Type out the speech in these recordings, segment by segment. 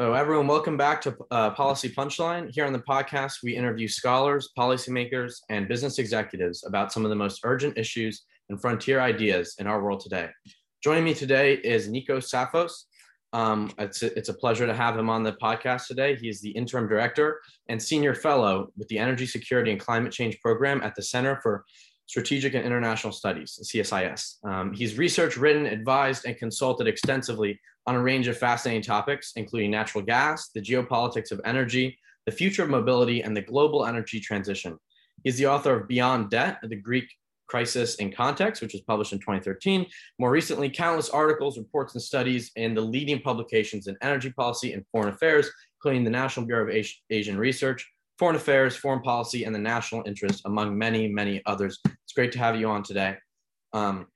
So, everyone, welcome back to uh, Policy Punchline. Here on the podcast, we interview scholars, policymakers, and business executives about some of the most urgent issues and frontier ideas in our world today. Joining me today is Nikos Tsafos. Um, it's, a, it's a pleasure to have him on the podcast today. He is the interim director and senior fellow with the Energy Security and Climate Change Program at the Center for Strategic and International Studies, CSIS. Um, he's researched, written, advised, and consulted extensively on a range of fascinating topics, including natural gas, the geopolitics of energy, the future of mobility, and the global energy transition. He's the author of Beyond Debt, the Greek Crisis in Context, which was published in 2013. More recently, countless articles, reports, and studies in the leading publications in energy policy and foreign affairs, including the National Bureau of Asian Research, Foreign Affairs, Foreign Policy, and the National Interest, among many, many others. It's great to have you on today. Um,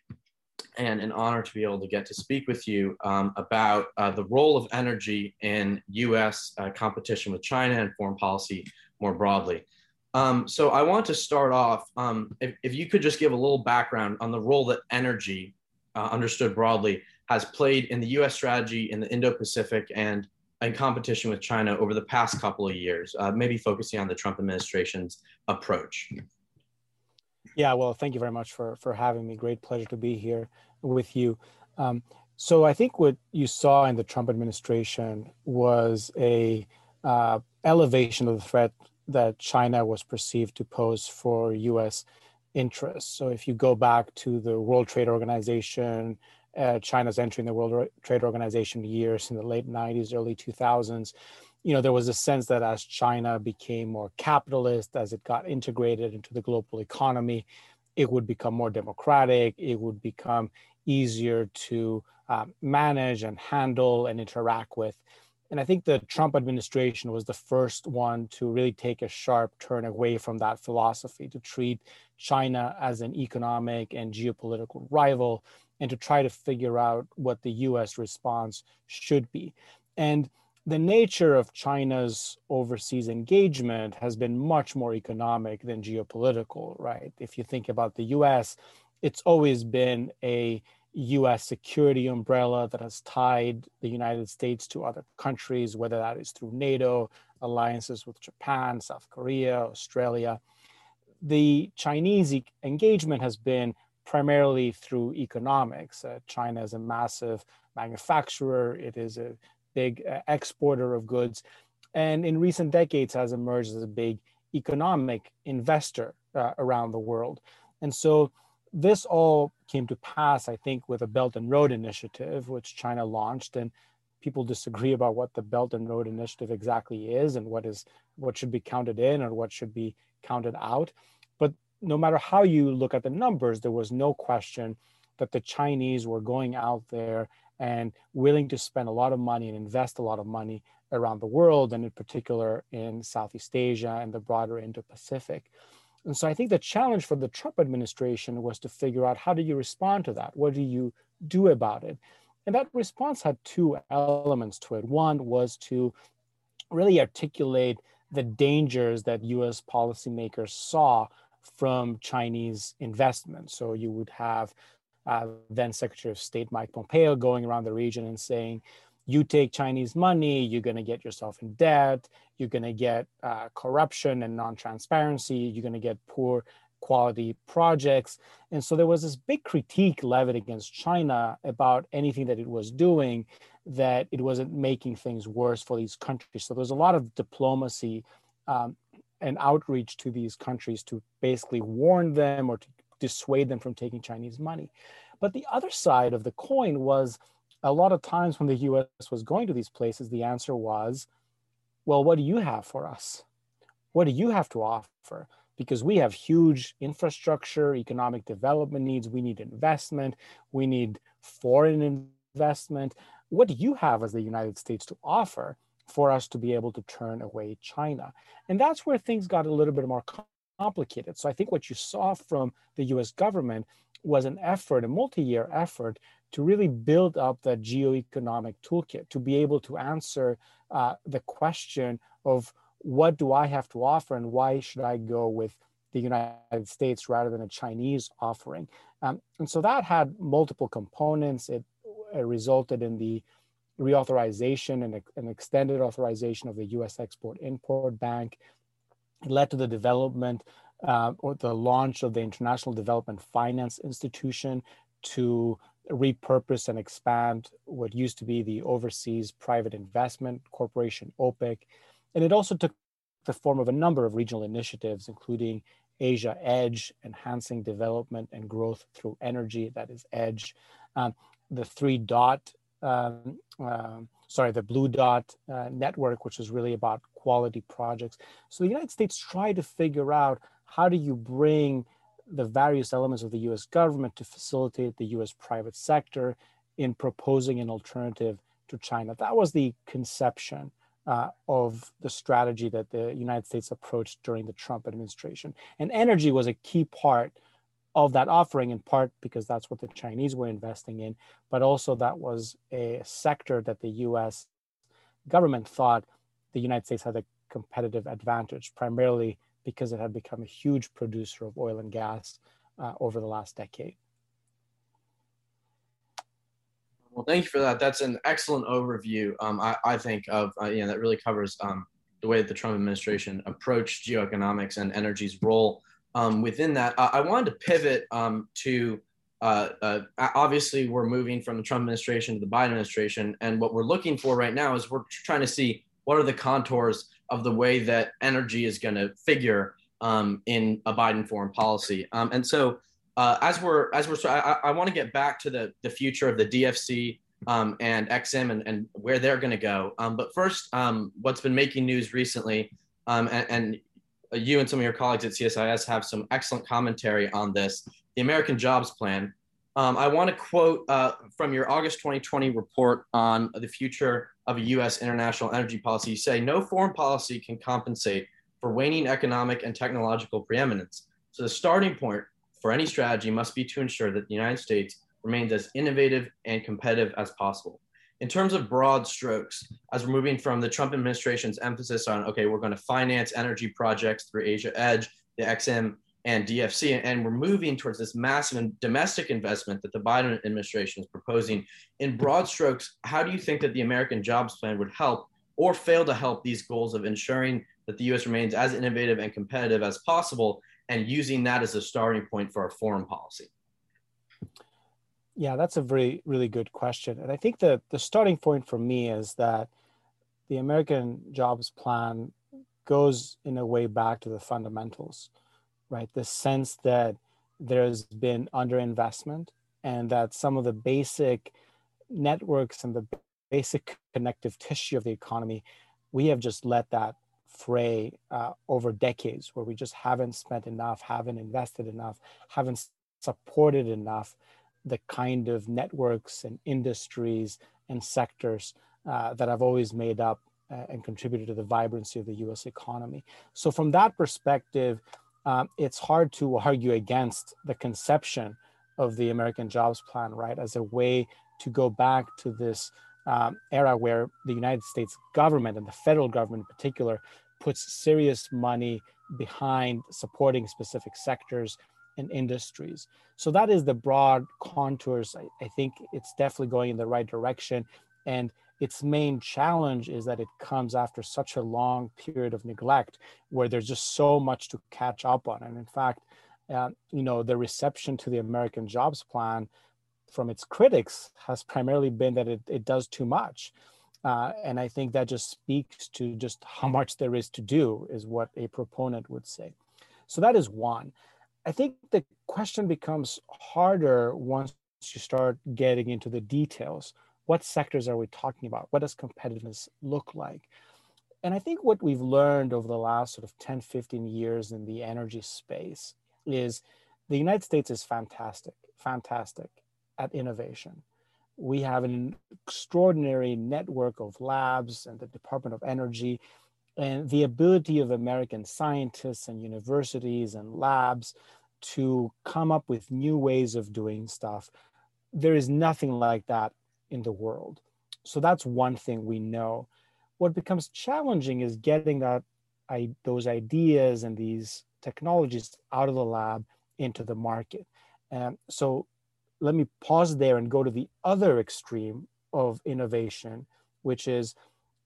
and an honor to be able to get to speak with you um, about uh, the role of energy in US uh, competition with China and foreign policy more broadly. Um, so I want to start off, um, if, if, you could just give a little background on the role that energy, uh, understood broadly, has played in the US strategy in the Indo-Pacific and in competition with China over the past couple of years, uh, maybe focusing on the Trump administration's approach. Yeah, well, thank you very much for for having me. Great pleasure to be here with you. Um, so I think what you saw in the Trump administration was a uh, elevation of the threat that China was perceived to pose for U.S. interests. So if you go back to the World Trade Organization, uh, China's entering the World Trade Organization years in the late 90s, early 2000s, you know, there was a sense that as China became more capitalist, as it got integrated into the global economy, it would become more democratic, it would become easier to uh, manage and handle and interact with. And I think the Trump administration was the first one to really take a sharp turn away from that philosophy, to treat China as an economic and geopolitical rival, and to try to figure out what the US response should be. And the nature of China's overseas engagement has been much more economic than geopolitical, right? If you think about the US, it's always been a US security umbrella that has tied the United States to other countries, whether that is through NATO, alliances with Japan, South Korea, Australia. The Chinese engagement has been primarily through economics. Uh, China is a massive manufacturer, it is a big uh, exporter of goods, and in recent decades has emerged as a big economic investor uh, around the world. And so this all came to pass, I think, with a Belt and Road Initiative, which China launched, and people disagree about what the Belt and Road Initiative exactly is and what is what should be counted in or what should be counted out. But no matter how you look at the numbers, there was no question that the Chinese were going out there and willing to spend a lot of money and invest a lot of money around the world, and in particular in Southeast Asia and the broader Indo Pacific. And so I think the challenge for the Trump administration was to figure out how do you respond to that? What do you do about it? And that response had two elements to it. One was to really articulate the dangers that US policymakers saw from Chinese investment. So you would have uh, then Secretary of State Mike Pompeo going around the region and saying, you take Chinese money, you're going to get yourself in debt, you're going to get uh, corruption and non transparency, you're going to get poor quality projects. And so there was this big critique levied against China about anything that it was doing, that it wasn't making things worse for these countries. So there's a lot of diplomacy um, and outreach to these countries to basically warn them or to dissuade them from taking Chinese money. But the other side of the coin was a lot of times when the US was going to these places, the answer was, well, what do you have for us? What do you have to offer? Because we have huge infrastructure, economic development needs, we need investment, we need foreign investment. What do you have as the United States to offer for us to be able to turn away China? And that's where things got a little bit more complicated. So I think what you saw from the US government was an effort, a multi year effort to really build up that geoeconomic toolkit to be able to answer uh, the question of what do I have to offer and why should I go with the United States rather than a Chinese offering. Um, and so that had multiple components. It, it resulted in the reauthorization and an extended authorization of the US Export Import Bank. It led to the development uh, or the launch of the International Development Finance Institution to repurpose and expand what used to be the Overseas Private Investment Corporation, OPIC. And it also took the form of a number of regional initiatives, including Asia Edge, enhancing development and growth through energy, that is EDGE, um, the three dot, um, uh, sorry, the blue dot uh, network, which is really about quality projects. So the United States tried to figure out how do you bring the various elements of the US government to facilitate the US private sector in proposing an alternative to China. That was the conception uh, of the strategy that the United States approached during the Trump administration. And energy was a key part of that offering, in part because that's what the Chinese were investing in, but also that was a sector that the US government thought the United States had a competitive advantage, primarily because it had become a huge producer of oil and gas uh, over the last decade. Well, thank you for that. That's an excellent overview. Um, I, I, think of uh, you know that really covers um, the way that the Trump administration approached geoeconomics and energy's role um, within that. I wanted to pivot um, to uh, uh, obviously we're moving from the Trump administration to the Biden administration, and what we're looking for right now is we're trying to see what are the contours of the way that energy is going to figure um, in a Biden foreign policy. Um, and so, uh, as we're as we're, I, I want to get back to the the future of the DFC um, and EXIM and, and where they're going to go. Um, but first, um, what's been making news recently, um, and, and you and some of your colleagues at CSIS have some excellent commentary on this. The American Jobs Plan. Um, I want to quote uh, from your August 2020 report on the future of a U.S. international energy policy. You say no foreign policy can compensate for waning economic and technological preeminence. So the starting point for any strategy must be to ensure that the United States remains as innovative and competitive as possible. In terms of broad strokes, as we're moving from the Trump administration's emphasis on, okay, we're going to finance energy projects through Asia Edge, the EXIM and DFC. And we're moving towards this massive domestic investment that the Biden administration is proposing. In broad strokes, how do you think that the American Jobs Plan would help or fail to help these goals of ensuring that the US remains as innovative and competitive as possible and using that as a starting point for our foreign policy? Yeah, that's a very, really good question. And I think that the starting point for me is that the American Jobs Plan goes in a way back to the fundamentals right? The sense that there's been underinvestment and that some of the basic networks and the basic connective tissue of the economy, we have just let that fray uh, over decades where we just haven't spent enough, haven't invested enough, haven't supported enough the kind of networks and industries and sectors uh, that have always made up uh, and contributed to the vibrancy of the US economy. So, from that perspective, um, it's hard to argue against the conception of the American Jobs Plan, right, as a way to go back to this um, era where the United States government and the federal government in particular puts serious money behind supporting specific sectors and industries. So that is the broad contours. I, I think it's definitely going in the right direction. And its main challenge is that it comes after such a long period of neglect where there's just so much to catch up on and in fact uh, you know the reception to the american jobs plan from its critics has primarily been that it, it does too much uh, and i think that just speaks to just how much there is to do is what a proponent would say so that is one i think the question becomes harder once you start getting into the details what sectors are we talking about? What does competitiveness look like? And I think what we've learned over the last sort of 10, 15 years in the energy space is the United States is fantastic, fantastic at innovation. We have an extraordinary network of labs and the Department of Energy and the ability of American scientists and universities and labs to come up with new ways of doing stuff. There is nothing like that in the world. So that's one thing we know. What becomes challenging is getting that I, those ideas and these technologies out of the lab into the market. And so let me pause there and go to the other extreme of innovation, which is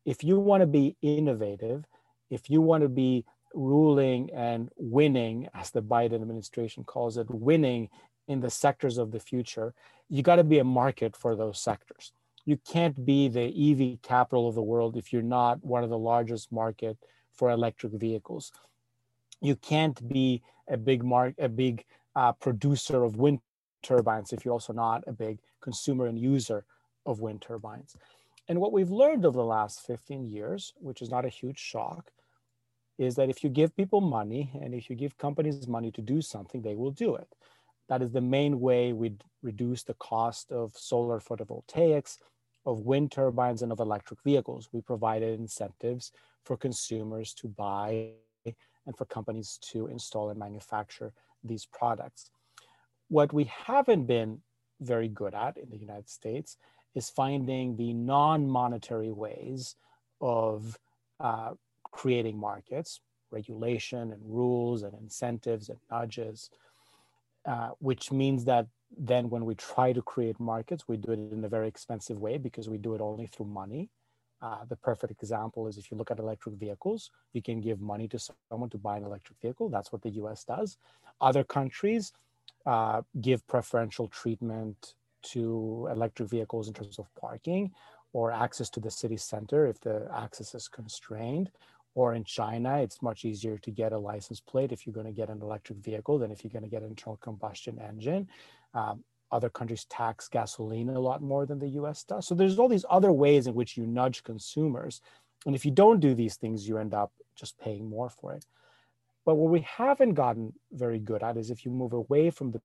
if you want to be innovative, if you want to be ruling and winning, as the Biden administration calls it, winning in the sectors of the future, you got to be a market for those sectors. You can't be the EV capital of the world if you're not one of the largest market for electric vehicles. You can't be a big mark, a big uh, producer of wind turbines if you're also not a big consumer and user of wind turbines. And what we've learned over the last 15 years, which is not a huge shock, is that if you give people money and if you give companies money to do something, they will do it. That is the main way we reduce the cost of solar photovoltaics, of wind turbines, and of electric vehicles. We provided incentives for consumers to buy and for companies to install and manufacture these products. What we haven't been very good at in the United States is finding the non monetary ways of uh, creating markets, regulation and rules and incentives and nudges, uh, which means that then when we try to create markets, we do it in a very expensive way because we do it only through money. Uh, the perfect example is if you look at electric vehicles, you can give money to someone to buy an electric vehicle. That's what the US does. Other countries uh, give preferential treatment to electric vehicles in terms of parking or access to the city center if the access is constrained or in China, it's much easier to get a license plate if you're going to get an electric vehicle than if you're going to get an internal combustion engine. Um, other countries tax gasoline a lot more than the US does. So there's all these other ways in which you nudge consumers. And if you don't do these things, you end up just paying more for it. But what we haven't gotten very good at is if you move away from the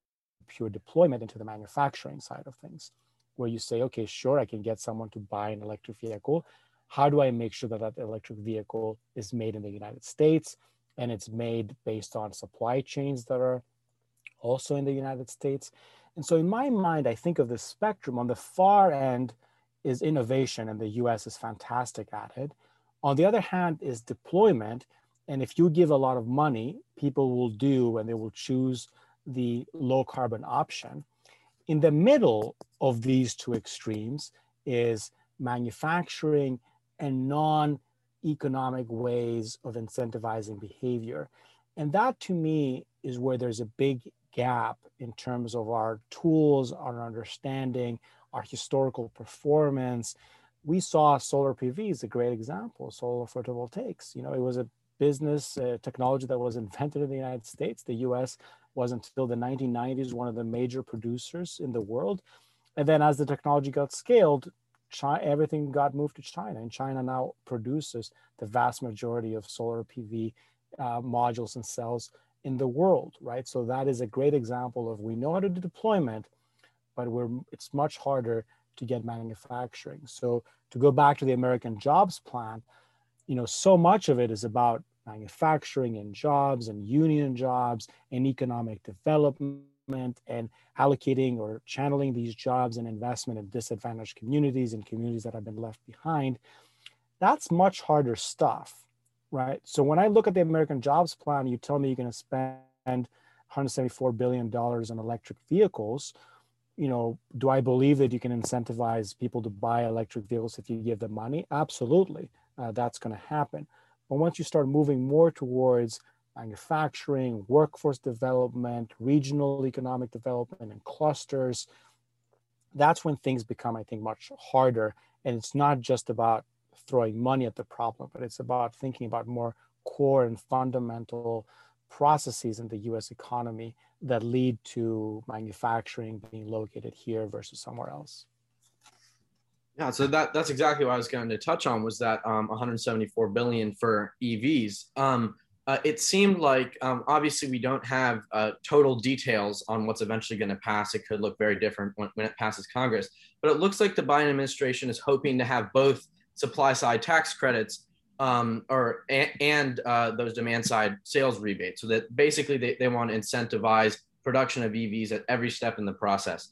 pure deployment into the manufacturing side of things, where you say, okay, sure, I can get someone to buy an electric vehicle, how do I make sure that that electric vehicle is made in the United States and it's made based on supply chains that are also in the United States? And so, in my mind, I think of the spectrum on the far end is innovation, and the US is fantastic at it. On the other hand, is deployment. And if you give a lot of money, people will do and they will choose the low carbon option. In the middle of these two extremes is manufacturing and non economic ways of incentivizing behavior. And that to me is where there's a big gap in terms of our tools, our understanding, our historical performance. We saw solar PV is a great example, solar photovoltaics. You know, it was a business uh, technology that was invented in the United States. The US was until the 1990s one of the major producers in the world. And then as the technology got scaled, China, everything got moved to China, and China now produces the vast majority of solar PV uh, modules and cells in the world, right? So that is a great example of we know how to do deployment, but we're it's much harder to get manufacturing. So to go back to the American Jobs Plan, you know, so much of it is about manufacturing and jobs and union jobs and economic development and allocating or channeling these jobs and investment in disadvantaged communities and communities that have been left behind, that's much harder stuff, right? So when I look at the American Jobs Plan, you tell me you're going to spend 174 billion dollars on electric vehicles. You know, do I believe that you can incentivize people to buy electric vehicles if you give them money? Absolutely, uh, that's going to happen. But once you start moving more towards manufacturing, workforce development, regional economic development, and clusters, that's when things become, I think, much harder. And it's not just about throwing money at the problem, but it's about thinking about more core and fundamental processes in the US economy that lead to manufacturing being located here versus somewhere else. Yeah, so that that's exactly what I was going to touch on was that um, 174 billion for EVs. Um, uh, it seemed like um, obviously we don't have uh, total details on what's eventually going to pass. It could look very different when, when, it passes Congress, but it looks like the Biden administration is hoping to have both supply side tax credits um, or and, and uh, those demand side sales rebates, so that basically they, they want to incentivize production of EVs at every step in the process.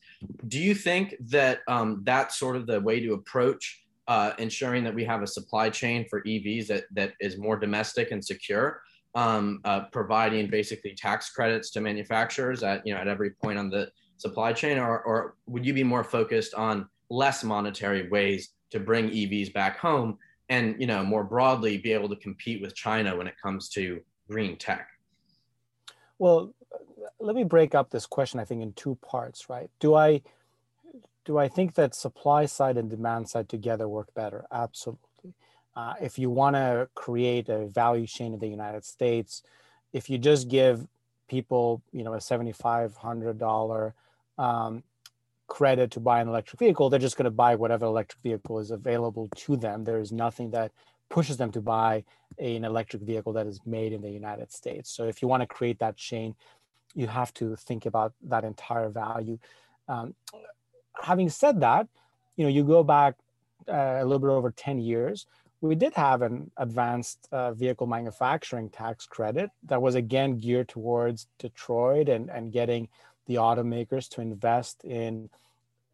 Do you think that um, that's sort of the way to approach uh, ensuring that we have a supply chain for EVs that that is more domestic and secure? um, uh, providing basically tax credits to manufacturers at you know at every point on the supply chain, or or would you be more focused on less monetary ways to bring EVs back home and you know more broadly be able to compete with China when it comes to green tech? Well, let me break up this question I think in two parts, right? Do I do I think that supply side and demand side together work better? Absolutely. Uh, if you want to create a value chain in the United States, if you just give people, you know, a seventy-five hundred dollar um, credit to buy an electric vehicle, they're just going to buy whatever electric vehicle is available to them. There is nothing that pushes them to buy an electric vehicle that is made in the United States. So if you want to create that chain, you have to think about that entire value. Um, having said that, you know, you go back uh, a little bit over 10 years, we did have an advanced uh, vehicle manufacturing tax credit that was again geared towards Detroit and, and getting the automakers to invest in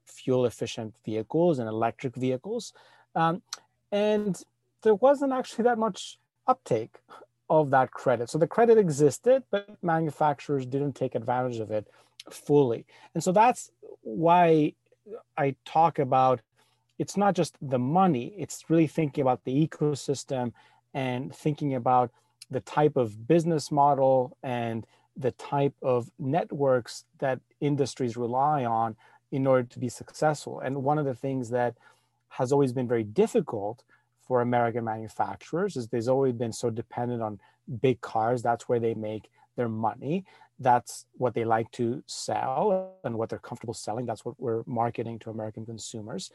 fuel efficient vehicles and electric vehicles. Um, and there wasn't actually that much uptake of that credit. So the credit existed, but manufacturers didn't take advantage of it fully. And so that's why I talk about it's not just the money, it's really thinking about the ecosystem and thinking about the type of business model and the type of networks that industries rely on in order to be successful. And one of the things that has always been very difficult for American manufacturers is they've always been so dependent on big cars. That's where they make their money. That's what they like to sell and what they're comfortable selling. That's what we're marketing to American consumers.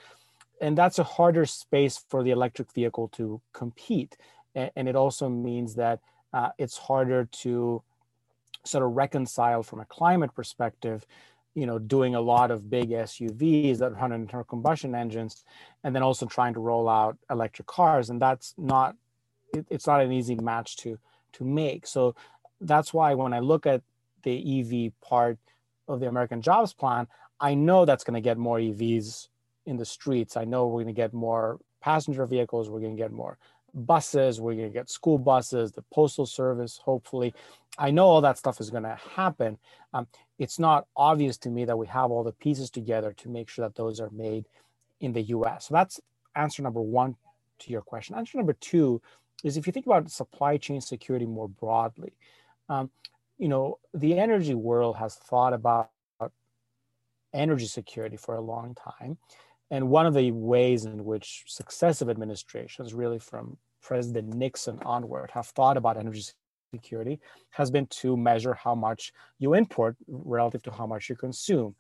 And that's a harder space for the electric vehicle to compete. And it also means that uh, it's harder to sort of reconcile from a climate perspective you know doing a lot of big SUVs that run internal combustion engines and then also trying to roll out electric cars. And that's not it, it's not an easy match to to make. So that's why when I look at the EV part of the American jobs plan I know that's going to get more EVs in the streets. I know we're going to get more passenger vehicles. We're going to get more buses we're going to get school buses the postal service hopefully. I know all that stuff is going to happen. Um, it's not obvious to me that we have all the pieces together to make sure that those are made in the us so that's answer number one to your question. Answer number two is if you think about supply chain security more broadly um, you know the energy world has thought about energy security for a long time and one of the ways in which successive administrations, really from President Nixon onward, have thought about energy security has been to measure how much you import relative to how much you consume.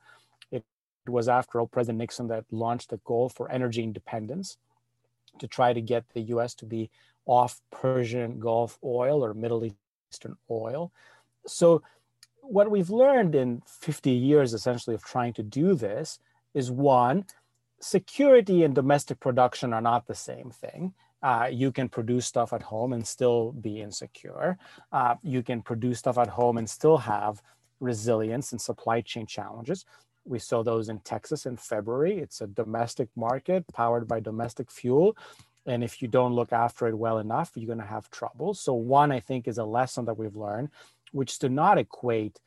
It was, after all, President Nixon that launched the goal for energy independence to try to get the US to be off Persian Gulf oil or Middle Eastern oil. So, what we've learned in 50 years essentially of trying to do this is one, security and domestic production are not the same thing. Uh, you can produce stuff at home and still be insecure. Uh, you can produce stuff at home and still have resilience and supply chain challenges. We saw those in Texas in February. It's a domestic market powered by domestic fuel. And if you don't look after it well enough, you're going to have trouble. So, one, I think, is a lesson that we've learned, which is to not equate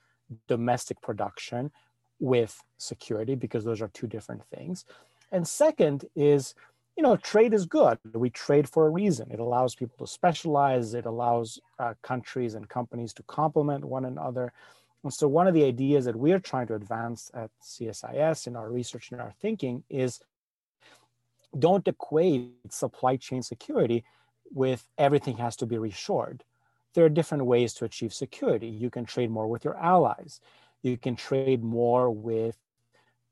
domestic production with security because those are two different things. And second is, you know, trade is good. We trade for a reason. It allows people to specialize. It allows uh, countries and companies to complement one another. And so, one of the ideas that we are trying to advance at CSIS in our research and our thinking is don't equate supply chain security with everything has to be reshored. There are different ways to achieve security. You can trade more with your allies. You can trade more with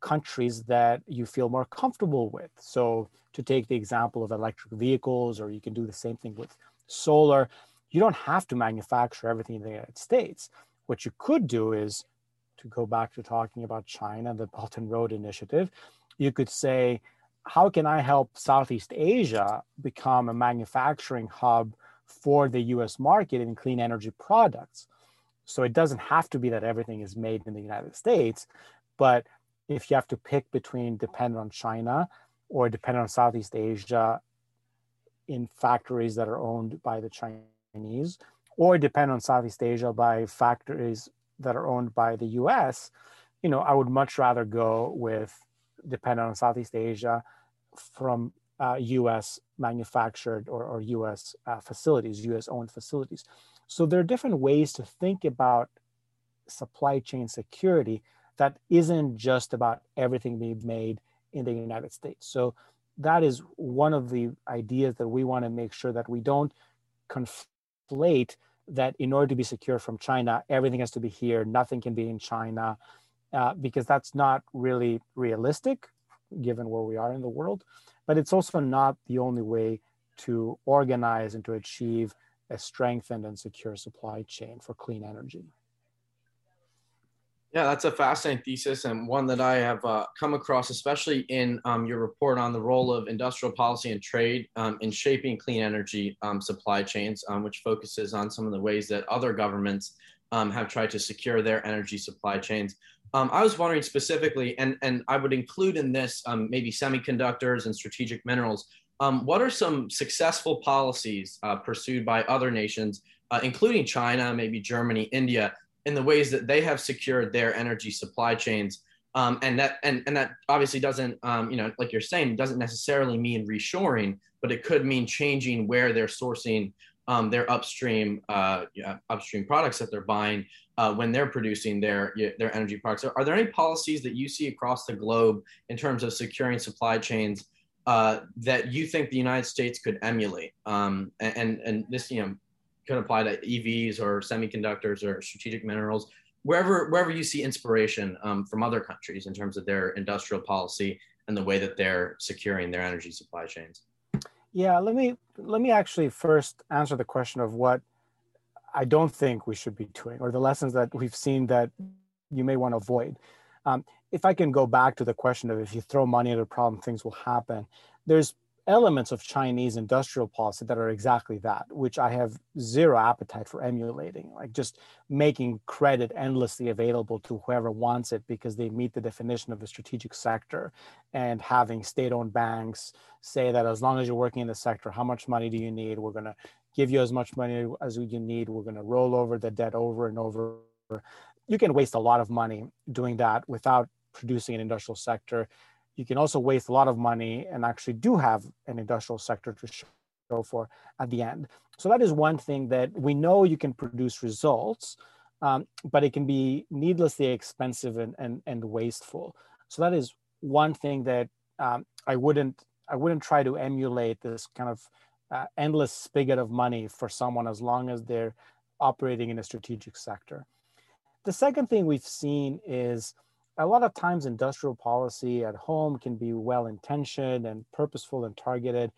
countries that you feel more comfortable with. So, to take the example of electric vehicles, or you can do the same thing with solar, you don't have to manufacture everything in the United States. What you could do is to go back to talking about China, the Belt and Road Initiative, you could say, how can I help Southeast Asia become a manufacturing hub for the US market in clean energy products? So it doesn't have to be that everything is made in the United States, but if you have to pick between dependent on China or dependent on Southeast Asia in factories that are owned by the Chinese, or depend on Southeast Asia by factories that are owned by the US, you know, I would much rather go with dependent on Southeast Asia from uh, US manufactured or, or US uh, facilities, US owned facilities. So there are different ways to think about supply chain security that isn't just about everything being made in the United States. So that is one of the ideas that we want to make sure that we don't conflate that in order to be secure from China, everything has to be here, nothing can be in China, uh, because that's not really realistic given where we are in the world. But it's also not the only way to organize and to achieve a strengthened and secure supply chain for clean energy. Yeah, that's a fascinating thesis and one that I have uh, come across, especially in um, your report on the role of industrial policy and trade um, in shaping clean energy um, supply chains, um, which focuses on some of the ways that other governments um, have tried to secure their energy supply chains. Um, I was wondering specifically, and, and I would include in this maybe semiconductors and strategic minerals. what are some successful policies uh, pursued by other nations, uh, including China, maybe Germany, India? In the ways that they have secured their energy supply chains. Um, and that and, and that obviously doesn't um, you know like you're saying doesn't necessarily mean reshoring, but it could mean changing where they're sourcing um, their upstream uh, upstream products that they're buying uh, when they're producing their their energy products. Are there any policies that you see across the globe in terms of securing supply chains uh, that you think the United States could emulate? Um, and and this you know could apply to EVs or semiconductors or strategic minerals, wherever wherever you see inspiration um, from other countries in terms of their industrial policy and the way that they're securing their energy supply chains. Yeah, let me let me actually first answer the question of what I don't think we should be doing, or the lessons that we've seen that you may want to avoid. Um, if I can go back to the question of if you throw money at a problem, things will happen. There's elements of Chinese industrial policy that are exactly that, which I have zero appetite for emulating, like just making credit endlessly available to whoever wants it because they meet the definition of a strategic sector, and having state owned banks say that as long as you're working in the sector, how much money do you need? We're going to give you as much money as you need. We're going to roll over the debt over and over. You can waste a lot of money doing that without producing an industrial sector you can also waste a lot of money and actually do have an industrial sector to show for at the end. So that is one thing that we know you can produce results, um, but it can be needlessly expensive and, and, and wasteful. So that is one thing that um, I wouldn't I wouldn't try to emulate this kind of uh, endless spigot of money for someone as long as they're operating in a strategic sector. The second thing we've seen is a lot of times industrial policy at home can be well intentioned and purposeful and targeted.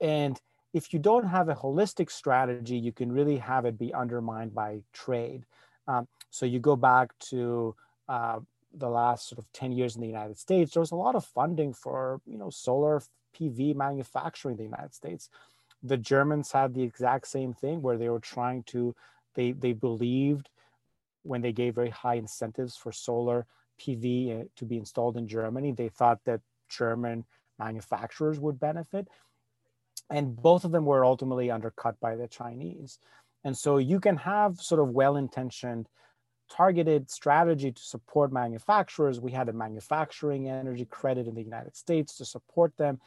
And if you don't have a holistic strategy you can really have it be undermined by trade. Um, so you go back to uh, the last sort of 10 years in the united states there was a lot of funding for you know solar pv manufacturing in the united states. The germans had the exact same thing where they were trying to they they believed when they gave very high incentives for solar PV uh, to be installed in Germany. They thought that German manufacturers would benefit. And both of them were ultimately undercut by the Chinese. And so you can have sort of well intentioned, targeted strategy to support manufacturers. We had a manufacturing energy credit in the United States to support them.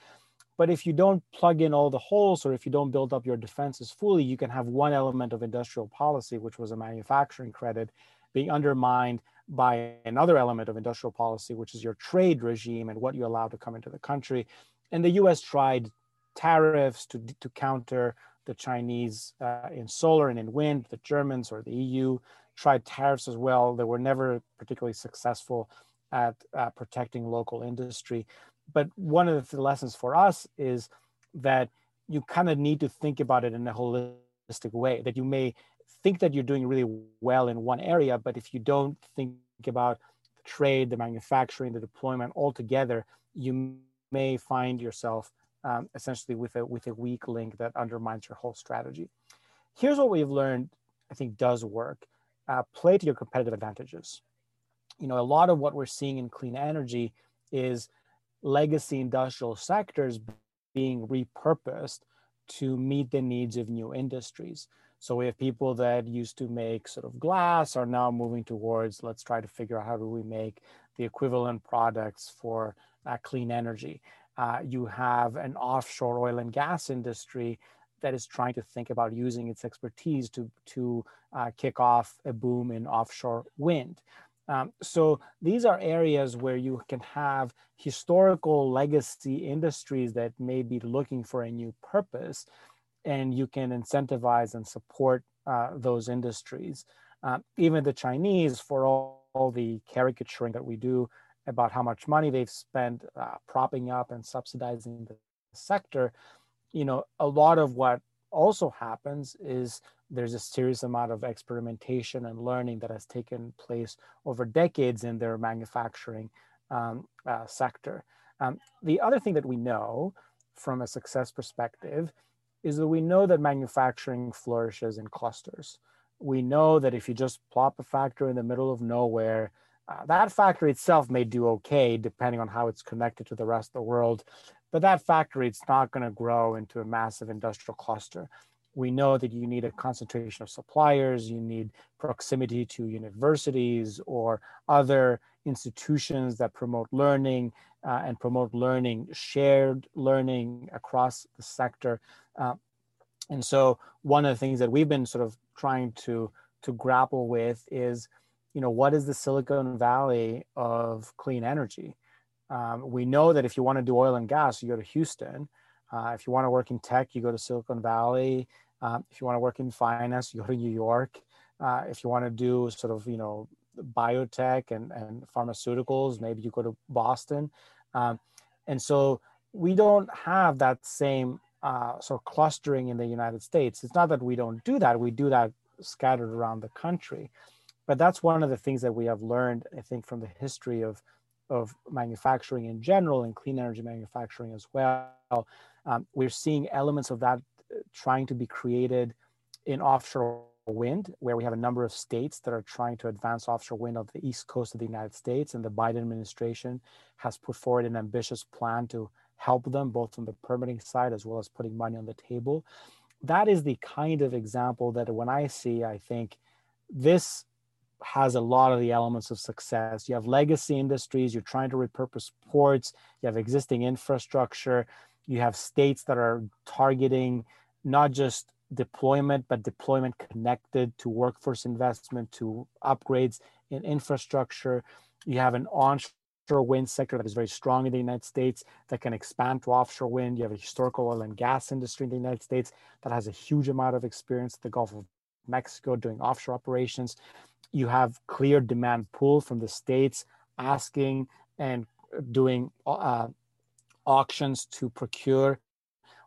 But if you don't plug in all the holes or if you don't build up your defenses fully, you can have one element of industrial policy, which was a manufacturing credit, being undermined by another element of industrial policy, which is your trade regime and what you allow to come into the country. And the US tried tariffs to, to counter the Chinese uh, in solar and in wind. The Germans or the EU tried tariffs as well. They were never particularly successful at uh, protecting local industry. But one of the lessons for us is that you kind of need to think about it in a holistic way, that you may think that you're doing really well in one area, but if you don't think about the trade, the manufacturing, the deployment all together, you may find yourself um, essentially with a with a weak link that undermines your whole strategy. Here's what we've learned. I think does work. Uh, play to your competitive advantages. You know, a lot of what we're seeing in clean energy is legacy industrial sectors being repurposed to meet the needs of new industries. So we have people that used to make sort of glass are now moving towards let's try to figure out how do we make the equivalent products for uh, clean energy. Uh, you have an offshore oil and gas industry that is trying to think about using its expertise to, to uh, kick off a boom in offshore wind. Um, so these are areas where you can have historical legacy industries that may be looking for a new purpose, and you can incentivize and support uh, those industries. Uh, even the Chinese, for all, all, the caricaturing that we do about how much money they've spent uh, propping up and subsidizing the sector, you know, a lot of what also happens is there's a serious amount of experimentation and learning that has taken place over decades in their manufacturing um, uh, sector. Um, the other thing that we know from a success perspective is that we know that manufacturing flourishes in clusters. We know that if you just plop a factory in the middle of nowhere, uh, that factory itself may do okay depending on how it's connected to the rest of the world but that factory it's not going to grow into a massive industrial cluster we know that you need a concentration of suppliers, you need proximity to universities or other institutions that promote learning uh, and promote learning, shared learning across the sector. Uh, and so one of the things that we've been sort of trying to, to grapple with is, you know, what is the Silicon Valley of clean energy? Um, we know that if you want to do oil and gas, you go to Houston. Uh, if you want to work in tech, you go to Silicon Valley. Um, if you want to work in finance, you go to New York. Uh, if you want to do sort of, you know, biotech and, and pharmaceuticals, maybe you go to Boston. Um, and so we don't have that same uh, sort of clustering in the United States. It's not that we don't do that, we do that scattered around the country. But that's one of the things that we have learned, I think, from the history of, of manufacturing in general and clean energy manufacturing as well. Um, we're seeing elements of that trying to be created in offshore wind, where we have a number of states that are trying to advance offshore wind on the east coast of the United States. And the Biden administration has put forward an ambitious plan to help them, both on the permitting side as well as putting money on the table. That is the kind of example that when I see, I think this has a lot of the elements of success. You have legacy industries, you're trying to repurpose ports, you have existing infrastructure, you have states that are targeting not just deployment, but deployment connected to workforce investment, to upgrades in infrastructure. You have an onshore wind sector that is very strong in the United States that can expand to offshore wind. You have a historical oil and gas industry in the United States that has a huge amount of experience the Gulf of Mexico doing offshore operations. You have clear demand pull from the states asking and doing uh, auctions to procure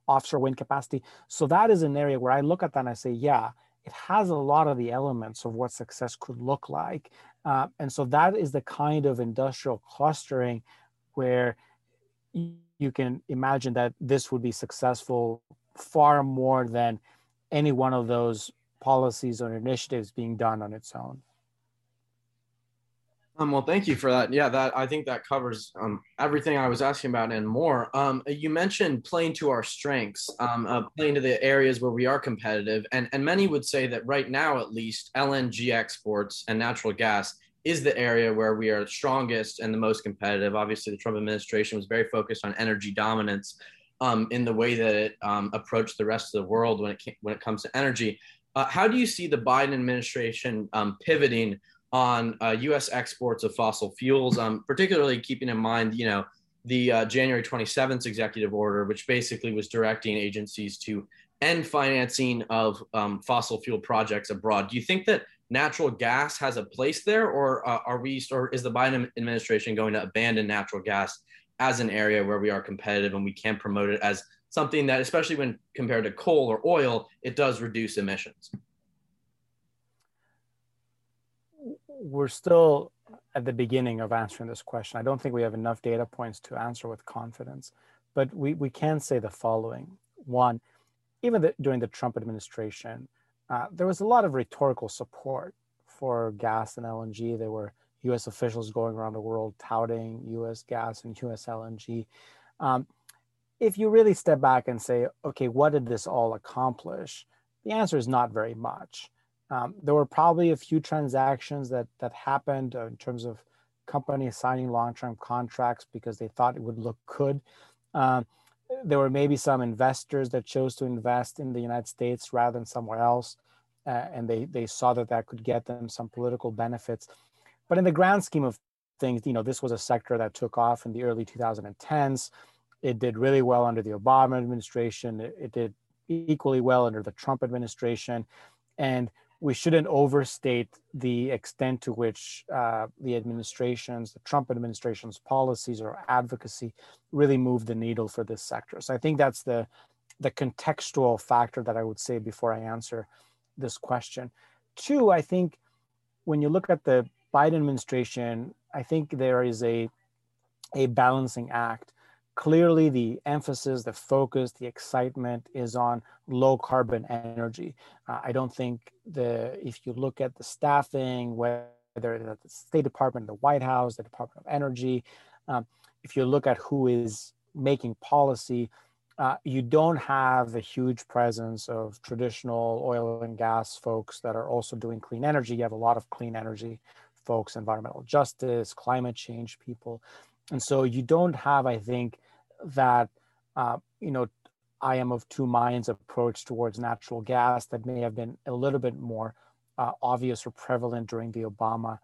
offshore wind capacity. So that is an area where I look at that and I say, yeah, it has a lot of the elements of what success could look like. Uh, and so that is the kind of industrial clustering where you can imagine that this would be successful far more than any one of those policies or initiatives being done on its own. Um, well, thank you for that. Yeah, that I think that covers um, everything I was asking about and more. Um, you mentioned playing to our strengths, um, uh, playing to the areas where we are competitive, and and many would say that right now, at least, LNG exports and natural gas is the area where we are strongest and the most competitive. Obviously, the Trump administration was very focused on energy dominance um, in the way that it um, approached the rest of the world when it came, when it comes to energy. Uh, how do you see the Biden administration pivoting? On uh, U.S. exports of fossil fuels, um, particularly keeping in mind, you know, the uh, January 27th executive order, which basically was directing agencies to end financing of um, fossil fuel projects abroad. Do you think that natural gas has a place there, or uh, are we, or is the Biden administration going to abandon natural gas as an area where we are competitive and we can promote it as something that, especially when compared to coal or oil, it does reduce emissions? We're still at the beginning of answering this question. I don't think we have enough data points to answer with confidence, but we, we can say the following. One, even the, during the Trump administration, uh, there was a lot of rhetorical support for gas and LNG. There were US officials going around the world touting US gas and US LNG. Um, if you really step back and say, okay, what did this all accomplish? The answer is not very much. Um, there were probably a few transactions that that happened uh, in terms of companies signing long-term contracts because they thought it would look good. Um, there were maybe some investors that chose to invest in the United States rather than somewhere else, uh, and they they saw that that could get them some political benefits. But in the grand scheme of things, you know, this was a sector that took off in the early 2010s. It did really well under the Obama administration. It, it did equally well under the Trump administration, and we shouldn't overstate the extent to which uh, the administration's, the Trump administration's policies or advocacy really moved the needle for this sector. So I think that's the the contextual factor that I would say before I answer this question. Two, I think when you look at the Biden administration, I think there is a a balancing act clearly the emphasis, the focus, the excitement is on low carbon energy. Uh, I don't think the if you look at the staffing, whether it's at the State Department, the White House, the Department of Energy, um, if you look at who is making policy, uh, you don't have a huge presence of traditional oil and gas folks that are also doing clean energy. You have a lot of clean energy folks, environmental justice, climate change people. And so you don't have, I think, that uh, you know I am of two minds approach towards natural gas that may have been a little bit more uh, obvious or prevalent during the Obama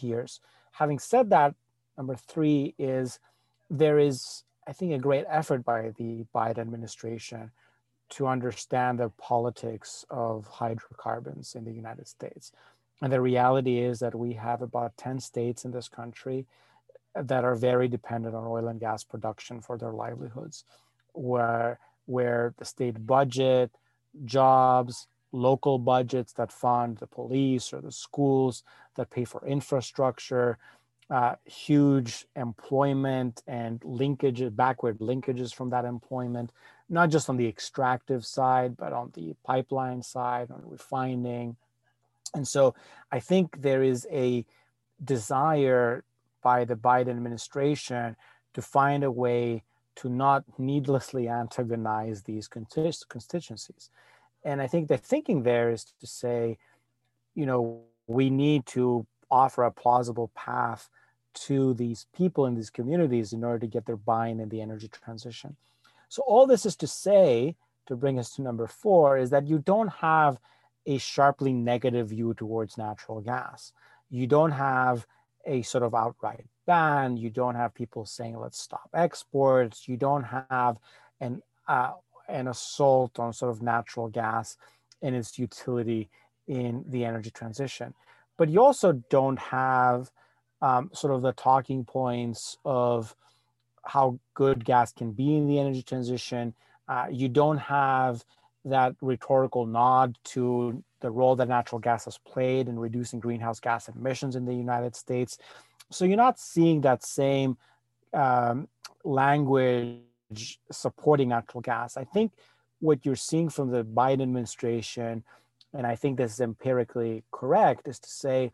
years. Having said that, number three is there is, I think, a great effort by the Biden administration to understand the politics of hydrocarbons in the United States. And the reality is that we have about 10 states in this country that are very dependent on oil and gas production for their livelihoods, where where the state budget, jobs, local budgets that fund the police or the schools that pay for infrastructure, uh, huge employment and linkages, backward linkages from that employment, not just on the extractive side, but on the pipeline side, on refining. And so I think there is a desire by the Biden administration to find a way to not needlessly antagonize these constituencies. And I think the thinking there is to say, you know, we need to offer a plausible path to these people in these communities in order to get their buy-in in the energy transition. So all this is to say, to bring us to number four, is that you don't have a sharply negative view towards natural gas. You don't have a sort of outright ban. You don't have people saying let's stop exports. You don't have an uh, an assault on sort of natural gas and its utility in the energy transition. But you also don't have um, sort of the talking points of how good gas can be in the energy transition. Uh, you don't have that rhetorical nod to the role that natural gas has played in reducing greenhouse gas emissions in the United States. So you're not seeing that same um, language supporting natural gas. I think what you're seeing from the Biden administration, and I think this is empirically correct, is to say,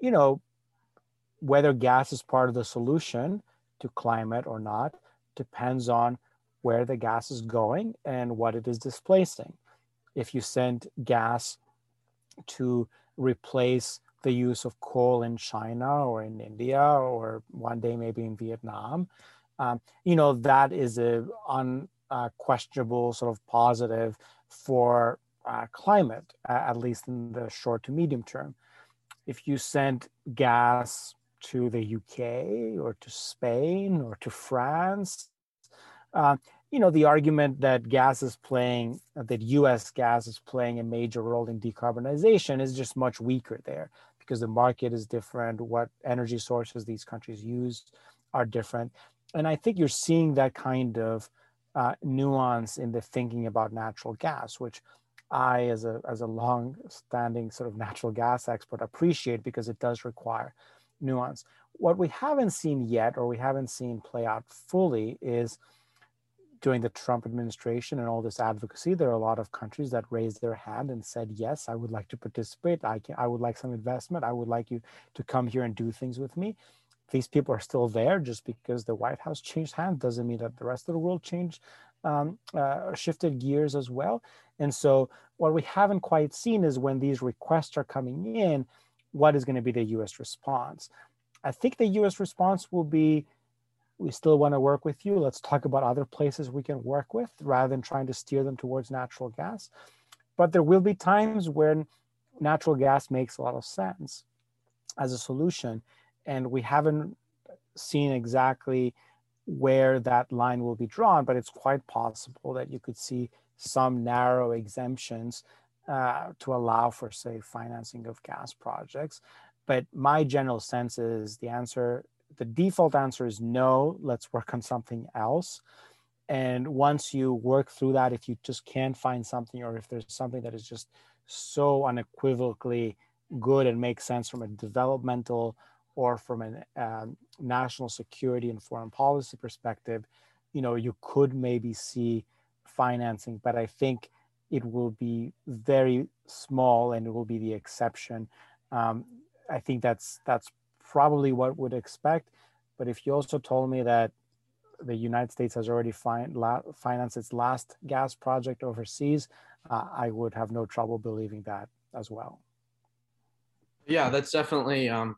you know, whether gas is part of the solution to climate or not depends on where the gas is going and what it is displacing. If you send gas to replace the use of coal in China or in India or one day maybe in Vietnam, um, you know, that is a unquestionable sort of positive for uh, climate, uh, at least in the short to medium term. If you send gas to the UK or to Spain or to France, uh, you know, the argument that gas is playing, that US gas is playing a major role in decarbonization is just much weaker there because the market is different. What energy sources these countries use are different. And I think you're seeing that kind of uh, nuance in the thinking about natural gas, which I, as a, as a long standing sort of natural gas expert, appreciate because it does require nuance. What we haven't seen yet, or we haven't seen play out fully, is during the Trump administration and all this advocacy, there are a lot of countries that raised their hand and said, "Yes, I would like to participate. I can. I would like some investment. I would like you to come here and do things with me." These people are still there. Just because the White House changed hands doesn't mean that the rest of the world changed, um, uh, shifted gears as well. And so, what we haven't quite seen is when these requests are coming in, what is going to be the U.S. response? I think the US response will be we still want to work with you. Let's talk about other places we can work with rather than trying to steer them towards natural gas. But there will be times when natural gas makes a lot of sense as a solution. And we haven't seen exactly where that line will be drawn, but it's quite possible that you could see some narrow exemptions uh, to allow for, say, financing of gas projects. But my general sense is the answer, the default answer is no, let's work on something else. And once you work through that, if you just can't find something, or if there's something that is just so unequivocally good and makes sense from a developmental or from a um, national security and foreign policy perspective, you know, you could maybe see financing, but I think it will be very small and it will be the exception. Um, I think that's that's probably what would expect. But if you also told me that the United States has already fin- la- financed its last gas project overseas, uh, I would have no trouble believing that as well. Yeah, that's definitely um,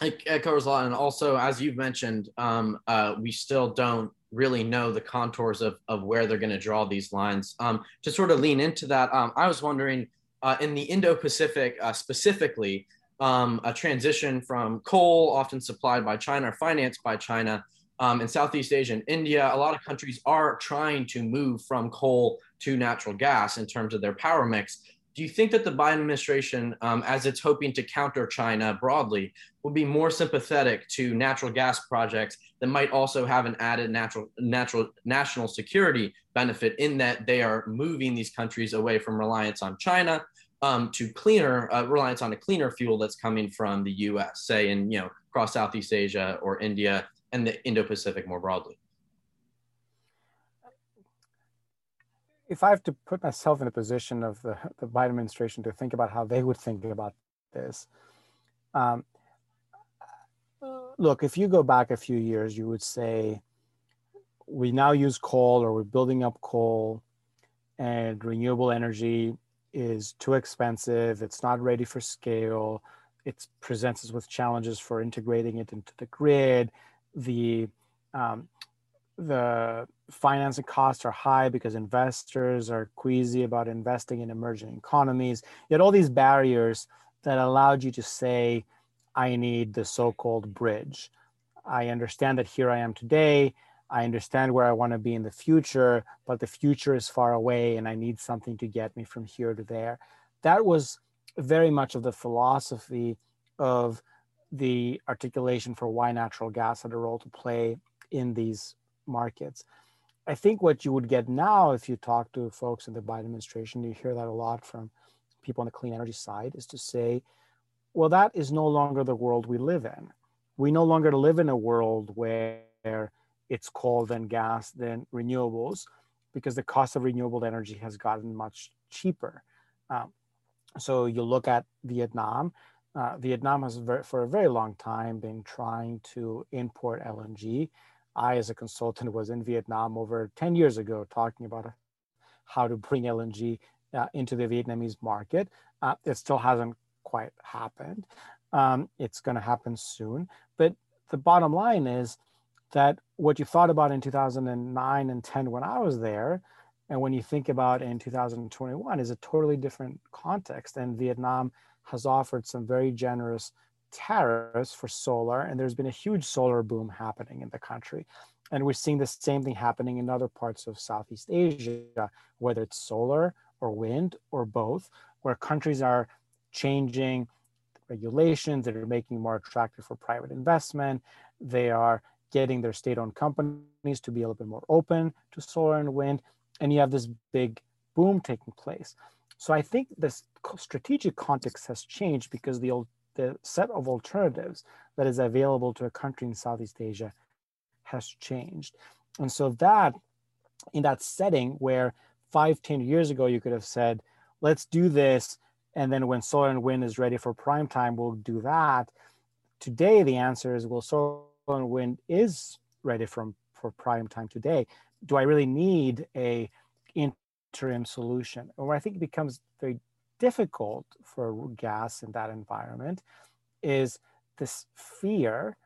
it, it, covers a lot, and also as you've mentioned, um, uh, we still don't really know the contours of of where they're going to draw these lines. Um, to sort of lean into that, um, I was wondering uh, in the Indo-Pacific uh, specifically, um, a transition from coal, often supplied by China or financed by China, um, in Southeast Asia and India, a lot of countries are trying to move from coal to natural gas in terms of their power mix. Do you think that the Biden administration, um, as it's hoping to counter China broadly, will be more sympathetic to natural gas projects that might also have an added natural, natural national security benefit in that they are moving these countries away from reliance on China um, to cleaner uh, reliance on a cleaner fuel that's coming from the U.S., say in you know across Southeast Asia or India and the Indo-Pacific more broadly? if I have to put myself in the position of the, the Biden administration to think about how they would think about this, um, look, if you go back a few years, you would say we now use coal or we're building up coal and renewable energy is too expensive. It's not ready for scale. It presents us with challenges for integrating it into the grid. The um, the financing costs are high because investors are queasy about investing in emerging economies. Had all these barriers that allowed you to say, I need the so called bridge. I understand that here I am today. I understand where I want to be in the future, but the future is far away and I need something to get me from here to there. That was very much of the philosophy of the articulation for why natural gas had a role to play in these markets. I think what you would get now, if you talk to folks in the Biden administration, you hear that a lot from people on the clean energy side, is to say, well, that is no longer the world we live in. We no longer live in a world where it's coal, then gas, then renewables, because the cost of renewable energy has gotten much cheaper. Um, so you look at Vietnam. Uh, Vietnam has, very, for a very long time, been trying to import LNG I, as a consultant, was in Vietnam over 10 years ago talking about how to bring LNG uh, into the Vietnamese market. Uh, it still hasn't quite happened. Um, it's going to happen soon. But the bottom line is that what you thought about in 2009 and 10 when I was there, and when you think about in 2021, is a totally different context. And Vietnam has offered some very generous tariffs for solar, and there's been a huge solar boom happening in the country. And we're seeing the same thing happening in other parts of Southeast Asia, whether it's solar or wind or both, where countries are changing regulations that are making more attractive for private investment. They are getting their state owned companies to be a little bit more open to solar and wind. And you have this big boom taking place. So I think this strategic context has changed because the old the set of alternatives that is available to a country in Southeast Asia has changed. And so that in that setting where five, ten years ago, you could have said, let's do this. And then when solar and wind is ready for prime time, we'll do that. Today, the answer is, well, solar and wind is ready for, for prime time today. Do I really need a interim solution? Or I think it becomes very difficult for gas in that environment is this fear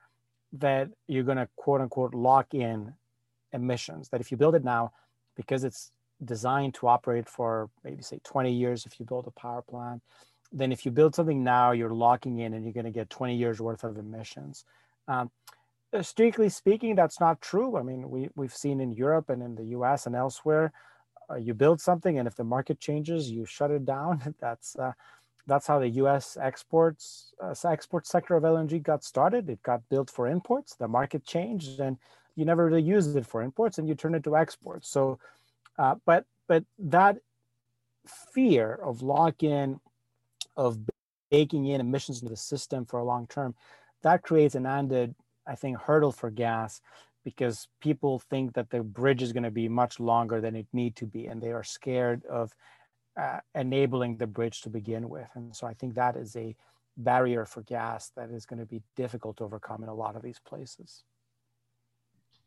that you're going to quote unquote lock in emissions. That if you build it now, because it's designed to operate for maybe say 20 years, if you build a power plant, then if you build something now, you're locking in and you're going to get 20 years worth of emissions. Um, strictly speaking, that's not true. I mean, we, we've seen in Europe and in the US and elsewhere, uh, you build something and if the market changes, you shut it down. that's, uh, that's how the U.S. exports uh, export sector of LNG got started. It got built for imports. The market changed, and you never really used it for imports, and you turn it to exports. So, uh, but but that fear of lock-in, of baking in emissions into the system for a long term, that creates an added, I think, hurdle for gas because people think that the bridge is going to be much longer than it need to be, and they are scared of uh, enabling the bridge to begin with. And so I think that is a barrier for gas that is going to be difficult to overcome in a lot of these places.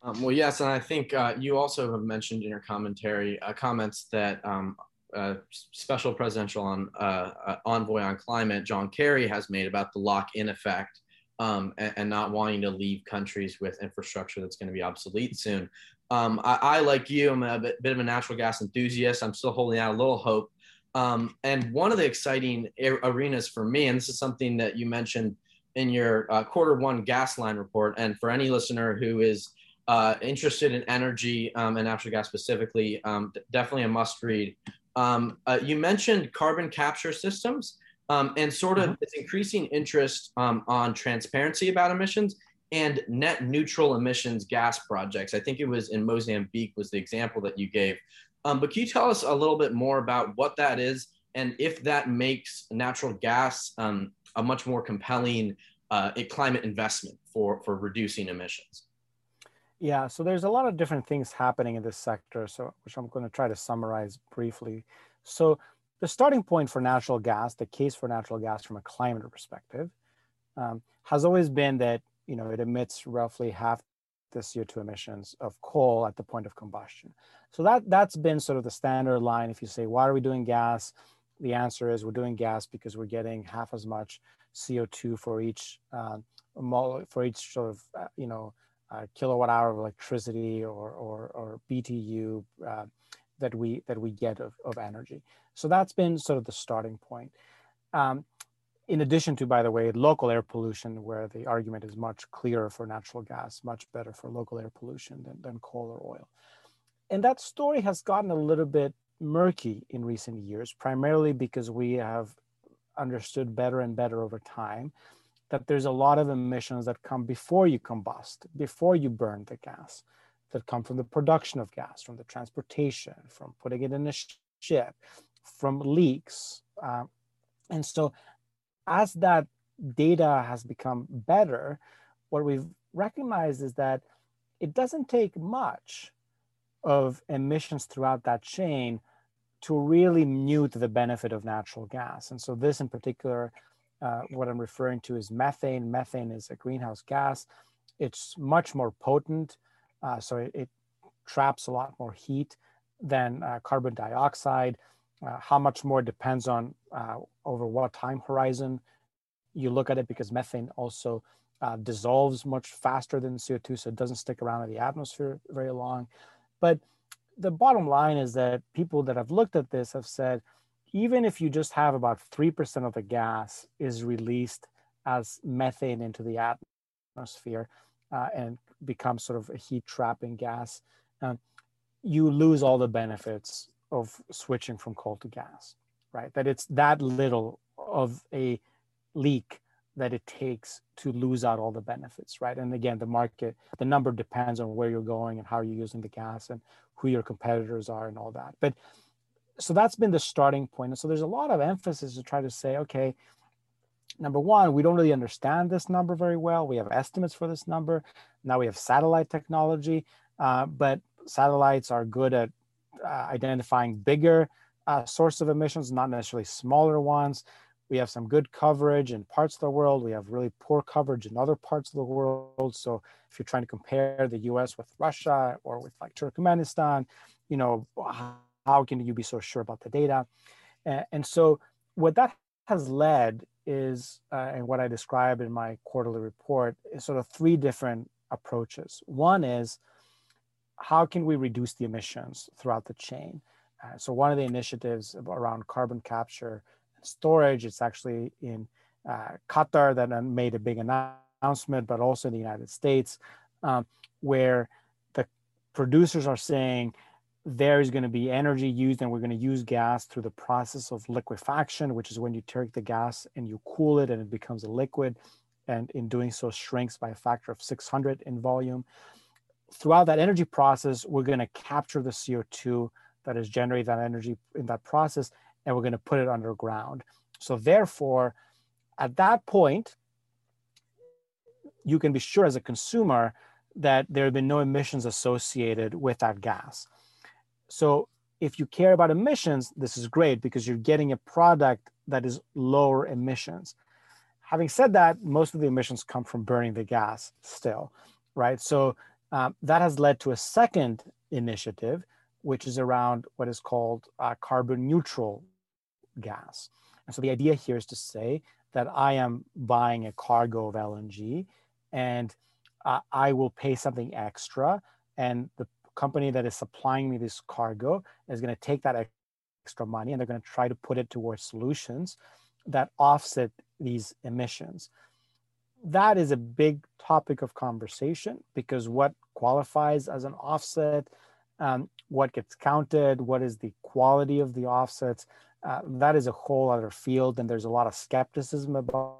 Um, well, yes, and I think uh, you also have mentioned in your commentary uh, comments that um, uh, special presidential on, uh, uh, envoy on climate John Kerry has made about the lock-in effect um, and, and, not wanting to leave countries with infrastructure that's going to be obsolete soon. Um, I, I, like you, I'm a bit, bit, of a natural gas enthusiast. I'm still holding out a little hope um, and one of the exciting arenas for me, and this is something that you mentioned in your uh, quarter one gas line report, and for any listener who is uh, interested in energy um, and natural gas specifically, um, definitely a must read. Um, uh, you mentioned carbon capture systems um, and sort of mm-hmm. this increasing interest um, on transparency about emissions and net neutral emissions gas projects. I think it was in Mozambique was the example that you gave. Um, but can you tell us a little bit more about what that is and if that makes natural gas um, a much more compelling uh, climate investment for, for reducing emissions? Yeah, so there's a lot of different things happening in this sector, so which I'm going to try to summarize briefly. So the starting point for natural gas, the case for natural gas from a climate perspective, um, has always been that you know it emits roughly half the CO2 emissions of coal at the point of combustion. So that that's been sort of the standard line. If you say, why are we doing gas? The answer is we're doing gas because we're getting half as much CO2 for each uh, for each sort of uh, you know uh, kilowatt hour of electricity or or, or BTU uh, that we that we get of, of energy. So that's been sort of the starting point. Um, in addition to, by the way, local air pollution, where the argument is much clearer for natural gas, much better for local air pollution than, than coal or oil. And that story has gotten a little bit murky in recent years, primarily because we have understood better and better over time that there's a lot of emissions that come before you combust, before you burn the gas, that come from the production of gas, from the transportation, from putting it in a ship, from leaks. Uh, and so as that data has become better, what we've recognized is that it doesn't take much of emissions throughout that chain to really mute the benefit of natural gas. And so this in particular, uh, what I'm referring to is methane. Methane is a greenhouse gas. It's much more potent, uh, so it, it, traps a lot more heat than uh, carbon dioxide. Uh, how much more depends on uh, over what time horizon you look at it because methane also uh, dissolves much faster than CO2, so it doesn't stick around in the atmosphere very long. But the bottom line is that people that have looked at this have said, even if you just have about 3% of the gas is released as methane into the atmosphere uh, and becomes sort of a heat trapping gas, uh, you lose all the benefits of switching from coal to gas, right? That it's that little of a leak that it takes to lose out all the benefits, right? And again, the market, the number depends on where you're going and how you're using the gas and who your competitors are and all that. But so that's been the starting point. And so there's a lot of emphasis to try to say, okay, number one, we don't really understand this number very well. We have estimates for this number. Now we have satellite technology, uh, but satellites are good at uh, identifying bigger uh, source of emissions, not necessarily smaller ones. We have some good coverage in parts of the world. We have really poor coverage in other parts of the world. So if you're trying to compare the U.S. with Russia or with like Turkmenistan, you know, how can you be so sure about the data? And so what that has led is, uh, and what I describe in my quarterly report, is sort of three different approaches. One is how can we reduce the emissions throughout the chain? Uh, so one of the initiatives around carbon capture and storage, it's actually in uh, Qatar that made a big announcement, but also in the United States, um, where the producers are saying there is going to be energy used and we're going to use gas through the process of liquefaction, which is when you take the gas and you cool it and it becomes a liquid. And in doing so, shrinks by a factor of 600 in volume. Throughout that energy process, we're going to capture the CO2 that is generated that energy in that process and we're going to put it underground. So, therefore, at that point, you can be sure as a consumer that there have been no emissions associated with that gas. So if you care about emissions, this is great because you're getting a product that is lower emissions. Having said that, most of the emissions come from burning the gas still, right? So um, that has led to a second initiative, which is around what is called uh, carbon neutral gas. And so the idea here is to say that I am buying a cargo of LNG and uh, I will pay something extra and the company that is supplying me this cargo is going to take that extra money and they're going to try to put it towards solutions that offset these emissions. That is a big topic of conversation because what qualifies as an offset, um, what gets counted, what is the quality of the offsets, uh, that is a whole other field. And there's a lot of skepticism about,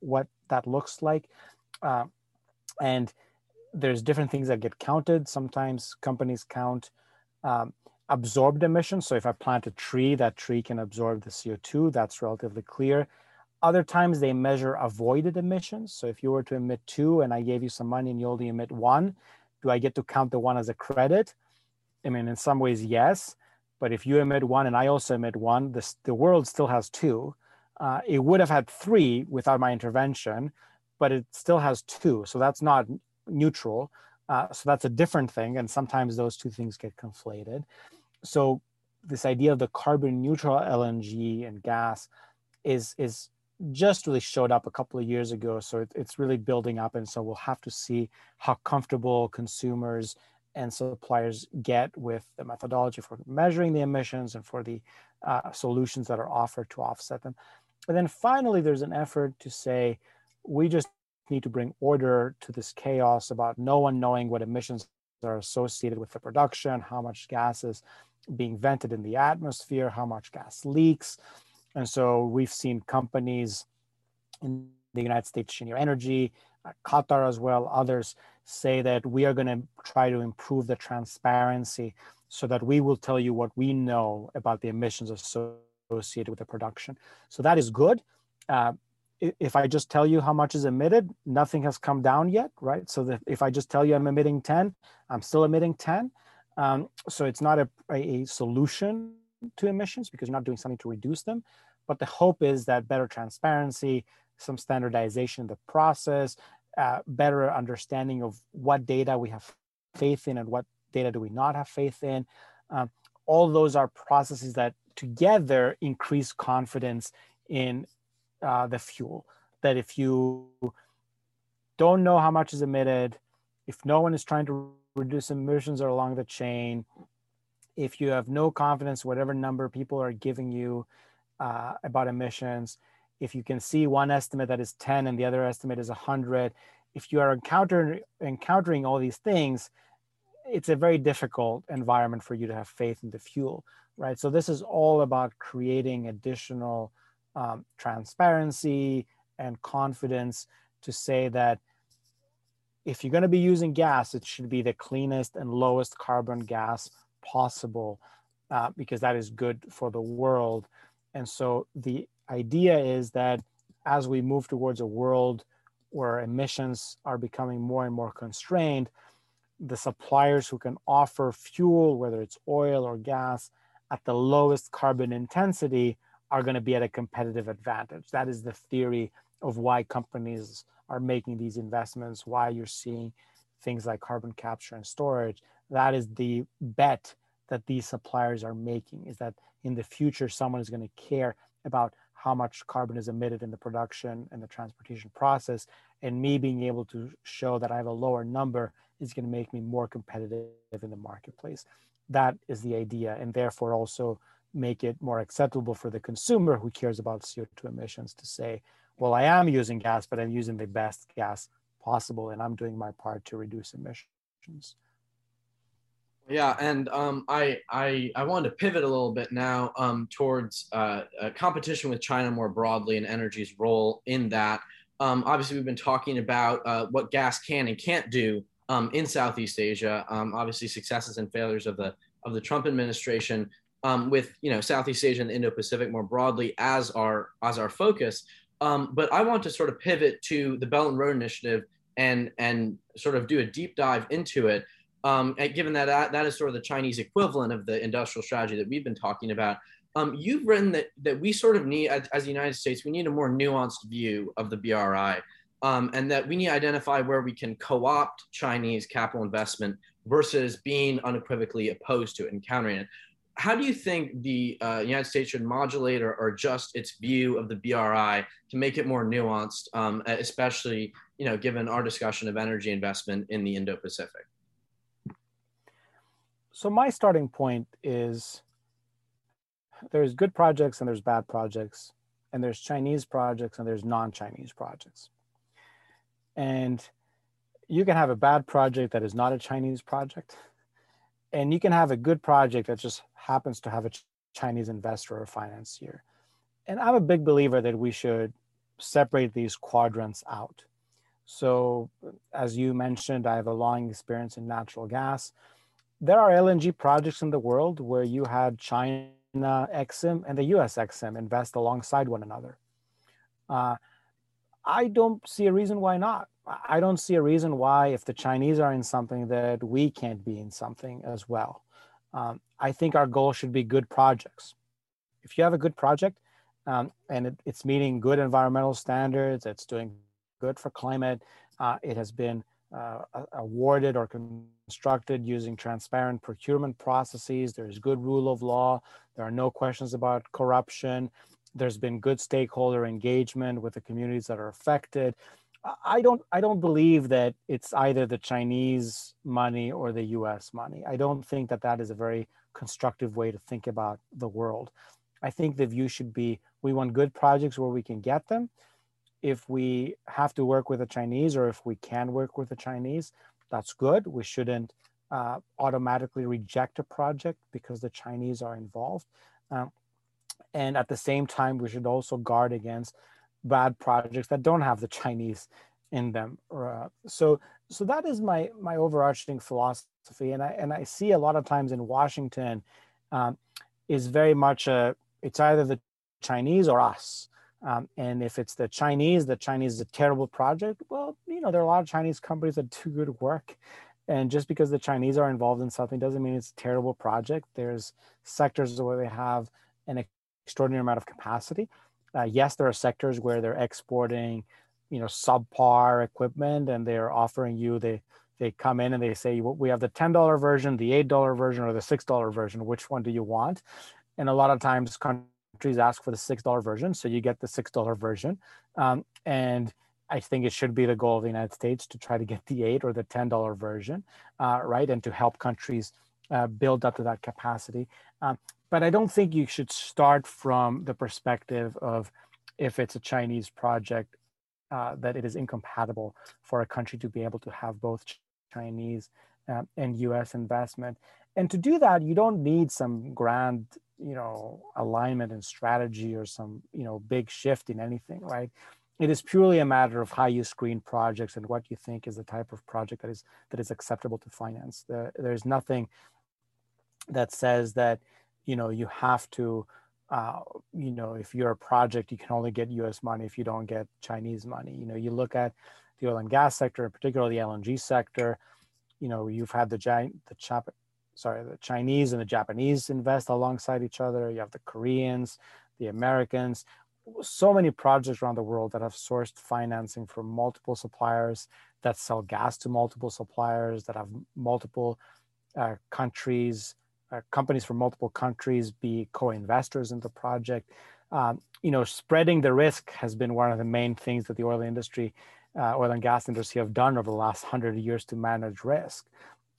what that looks like. Uh, and there's different things that get counted. Sometimes companies count um, absorbed emissions. So if I plant a tree, that tree can absorb the CO2. That's relatively clear. Other times they measure avoided emissions. So if you were to emit two and I gave you some money and you only emit one, do I get to count the one as a credit? I mean, in some ways, yes. But if you emit one and I also emit one, the world still has two. Uh, it would have had three without my intervention, but it still has two. So that's not neutral. Uh, so that's a different thing. And sometimes those two things get conflated. So this idea of the carbon neutral LNG and gas is, is just really showed up a couple of years ago. So it, it's really building up. And so we'll have to see how comfortable consumers and suppliers get with the methodology for measuring the emissions and for the uh, solutions that are offered to offset them. And then finally, there's an effort to say, we just need to bring order to this chaos about no one knowing what emissions are associated with the production, how much gas is being vented in the atmosphere, how much gas leaks. And so we've seen companies in the United States, Cheniere Energy, uh, Qatar as well, others say that we are going to try to improve the transparency so that we will tell you what we know about the emissions associated with the production. So that is good. Uh, if I just tell you how much is emitted, nothing has come down yet, right? So if I just tell you I'm emitting 10, I'm still emitting 10. Um, so it's not a, a, solution to emissions because you're not doing something to reduce them. But the hope is that better transparency, some standardization of the process, uh, better understanding of what data we have faith in and what data do we not have faith in. Um, all those are processes that together increase confidence in uh, the fuel. That if you don't know how much is emitted, if no one is trying to reduce emissions along the chain, if you have no confidence, whatever number people are giving you uh, about emissions, if you can see one estimate that is 10 and the other estimate is 100, if you are encountering, encountering all these things, it's a very difficult environment for you to have faith in the fuel, right? So this is all about creating additional um, transparency and confidence to say that if you're going to be using gas, it should be the cleanest and lowest carbon gas possible uh, because that is good for the world. And so the idea is that as we move towards a world where emissions are becoming more and more constrained, the suppliers who can offer fuel, whether it's oil or gas, at the lowest carbon intensity are going to be at a competitive advantage. That is the theory of why companies are making these investments, why you're seeing things like carbon capture and storage. That is the bet that these suppliers are making is that in the future, someone is going to care about how much carbon is emitted in the production and the transportation process. And me being able to show that I have a lower number is going to make me more competitive in the marketplace. That is the idea, and therefore also make it more acceptable for the consumer who cares about CO2 emissions to say, well, I am using gas, but I'm using the best gas possible, and I'm doing my part to reduce emissions. Yeah, and um, I, I I wanted to pivot a little bit now um, towards uh, competition with China more broadly and energy's role in that. Um, obviously, we've been talking about uh, what gas can and can't do um, in Southeast Asia. Um, obviously, successes and failures of the of the Trump administration um, with you know Southeast Asia and the Indo-Pacific more broadly as our as our focus. but I want to sort of pivot to the Belt and Road Initiative and and sort of do a deep dive into it um, given that, that that is sort of the Chinese equivalent of the industrial strategy that we've been talking about. Um, you've written that that we sort of need, as, as, the United States, we need a more nuanced view of the BRI, um, and that we need to identify where we can co-opt Chinese capital investment versus being unequivocally opposed to it and countering it. How do you think the uh, United States should modulate or, or, adjust its view of the BRI to make it more nuanced, um, especially you know given our discussion of energy investment in the Indo-Pacific? So my starting point is there's good projects and there's bad projects and there's chinese projects and there's non-chinese projects. And you can have a bad project that is not a chinese project and you can have a good project that just happens to have a chinese investor or financier. And i'm a big believer that we should separate these quadrants out. So as you mentioned i have a long experience in natural gas there are LNG projects in the world where you had China Exim and the US Exim invest alongside one another. Uh, I don't see a reason why not. I don't see a reason why, if the Chinese are in something, that we can't be in something as well. Um, I think our goal should be good projects. If you have a good project um, and it, it's meeting good environmental standards, it's doing good for climate, uh, it has been uh, awarded or constructed using transparent procurement processes. There's good rule of law. There are no questions about corruption. There's been good stakeholder engagement with the communities that are affected. I don't I don't believe that it's either the Chinese money or the US money. I don't think that that is a very constructive way to think about the world. I think the view should be we want good projects where we can get them if we have to work with the Chinese or if we can work with the Chinese, that's good. We shouldn't uh, automatically reject a project because the Chinese are involved. Um, and at the same time, we should also guard against bad projects that don't have the Chinese in them. Uh, so, so that is my my overarching philosophy, and I and I see a lot of times in Washington um, is very much a it's either the Chinese or us. Um, and if it's the Chinese, the Chinese is a terrible project. Well, you know, there are a lot of Chinese companies that do good work. And just because the Chinese are involved in something doesn't mean it's a terrible project. There's sectors where they have an extraordinary amount of capacity. Uh, yes, there are sectors where they're exporting, you know, subpar equipment and they're offering you they they come in and they say we have the ten dollar version, the eight dollar version, or the six dollar version. Which one do you want? And a lot of times, countries ask for the six dollar version, so you get the six dollar version. Um, and I think it should be the goal of the United States to try to get the eight or the ten dollar version, uh, right, and to help countries uh, build up to that capacity. Um, but I don't think you should start from the perspective of if it's a Chinese project uh, that it is incompatible for a country to be able to have both Chinese uh, and U.S. investment. And to do that, you don't need some grand you know alignment and strategy or some you know big shift in anything right? It is purely a matter of how you screen projects and what you think is the type of project that is that is acceptable to finance. The, there's nothing that says that you know you have to uh, you know if you're a project you can only get us money if you don't get chinese money. You know you look at the oil and gas sector particularly the lng sector you know you've had the giant the sorry, the Chinese and the Japanese invest alongside each other. You have the Koreans, the Americans, so many projects around the world that have sourced financing from multiple suppliers that sell gas to multiple suppliers, that have multiple uh, countries, uh, companies from multiple countries be co-investors in the project. um, you know, spreading the risk has been one of the main things that the oil industry, uh, oil and gas industry have done over the last hundred years to manage risk.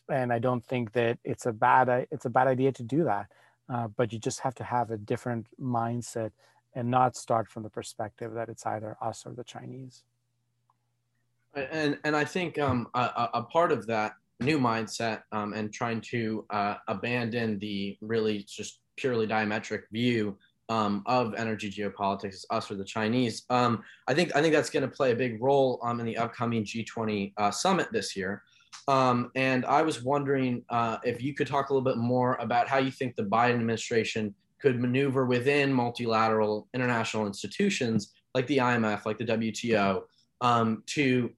And I don't think that it's a bad it's a bad idea to do that, uh, but you just have to have a different mindset and not start from the perspective that it's either us or the Chinese. And and I think um, a, a part of that new mindset um, and trying to uh, abandon the really just purely diametric view um, of energy geopolitics, us or the Chinese. Um, I think I think that's going to play a big role um, in the upcoming G20 uh, summit this year. Um, and I was wondering uh, if you could talk a little bit more about how you think the Biden administration could maneuver within multilateral international institutions like the IMF, like the WTO, um, to